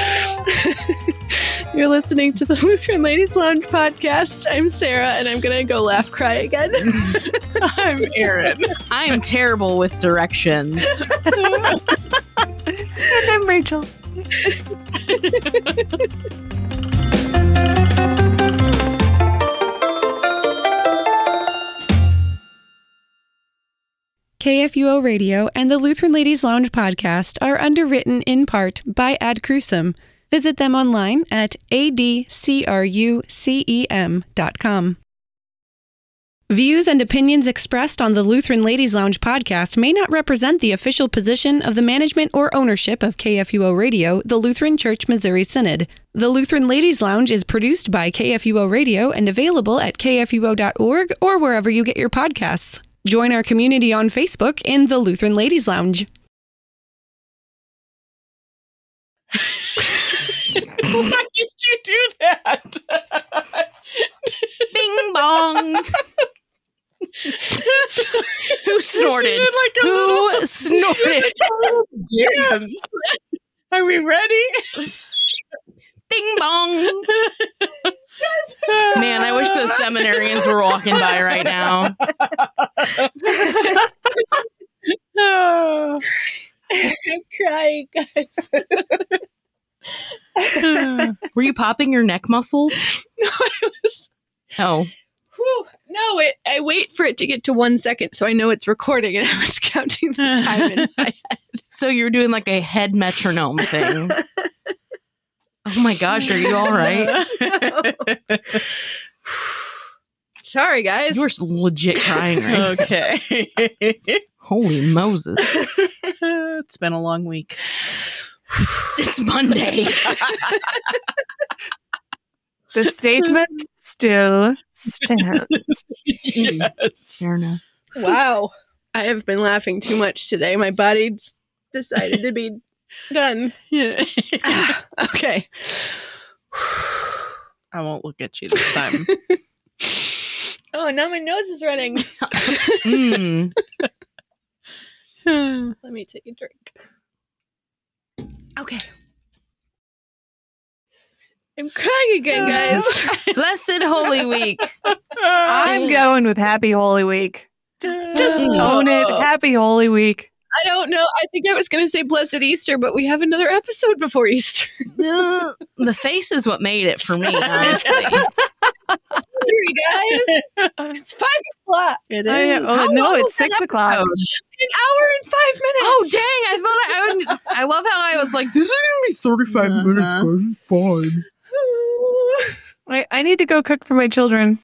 You're listening to the Lutheran Ladies Lounge podcast. I'm Sarah, and I'm gonna go laugh, cry again. I'm Erin. I am terrible with directions. and I'm Rachel. KFUO Radio and the Lutheran Ladies Lounge podcast are underwritten in part by Ad Crucem. Visit them online at adcrucem.com. Views and opinions expressed on the Lutheran Ladies Lounge podcast may not represent the official position of the management or ownership of KFUO Radio, the Lutheran Church Missouri Synod. The Lutheran Ladies Lounge is produced by KFUO Radio and available at kfuo.org or wherever you get your podcasts. Join our community on Facebook in the Lutheran Ladies Lounge. Why did you do that? Bing bong. Who snorted? like Who snorted? dance. Oh, Are we ready? Bing bong. Man, I wish the seminarians were walking by right now. Oh. I'm crying, guys. Were you popping your neck muscles? No, I was. Oh. Whew, no, it, I wait for it to get to one second so I know it's recording, and I was counting the time in my head. So you're doing like a head metronome thing. Oh my gosh, are you all right? Sorry, guys. You're legit crying right. Okay. Holy Moses. it's been a long week. It's Monday. The statement still stands. yes. Fair enough. wow. I have been laughing too much today. My body's decided to be done. Ah, okay. I won't look at you this time. Oh, now my nose is running. Mm. Let me take a drink. Okay. I'm crying again, guys. Blessed Holy Week. I'm going with Happy Holy Week. Just, just own it. Happy Holy Week. I don't know. I think I was going to say Blessed Easter, but we have another episode before Easter. the face is what made it for me, honestly. Hungry, guys. It's five o'clock. It is. I, oh, no, it's six o'clock. An hour and five minutes. Oh dang! I thought I, I would. I love how I was like, "This is gonna be thirty-five minutes, Uh-huh. guys. It's fine." I, I need to go cook for my children.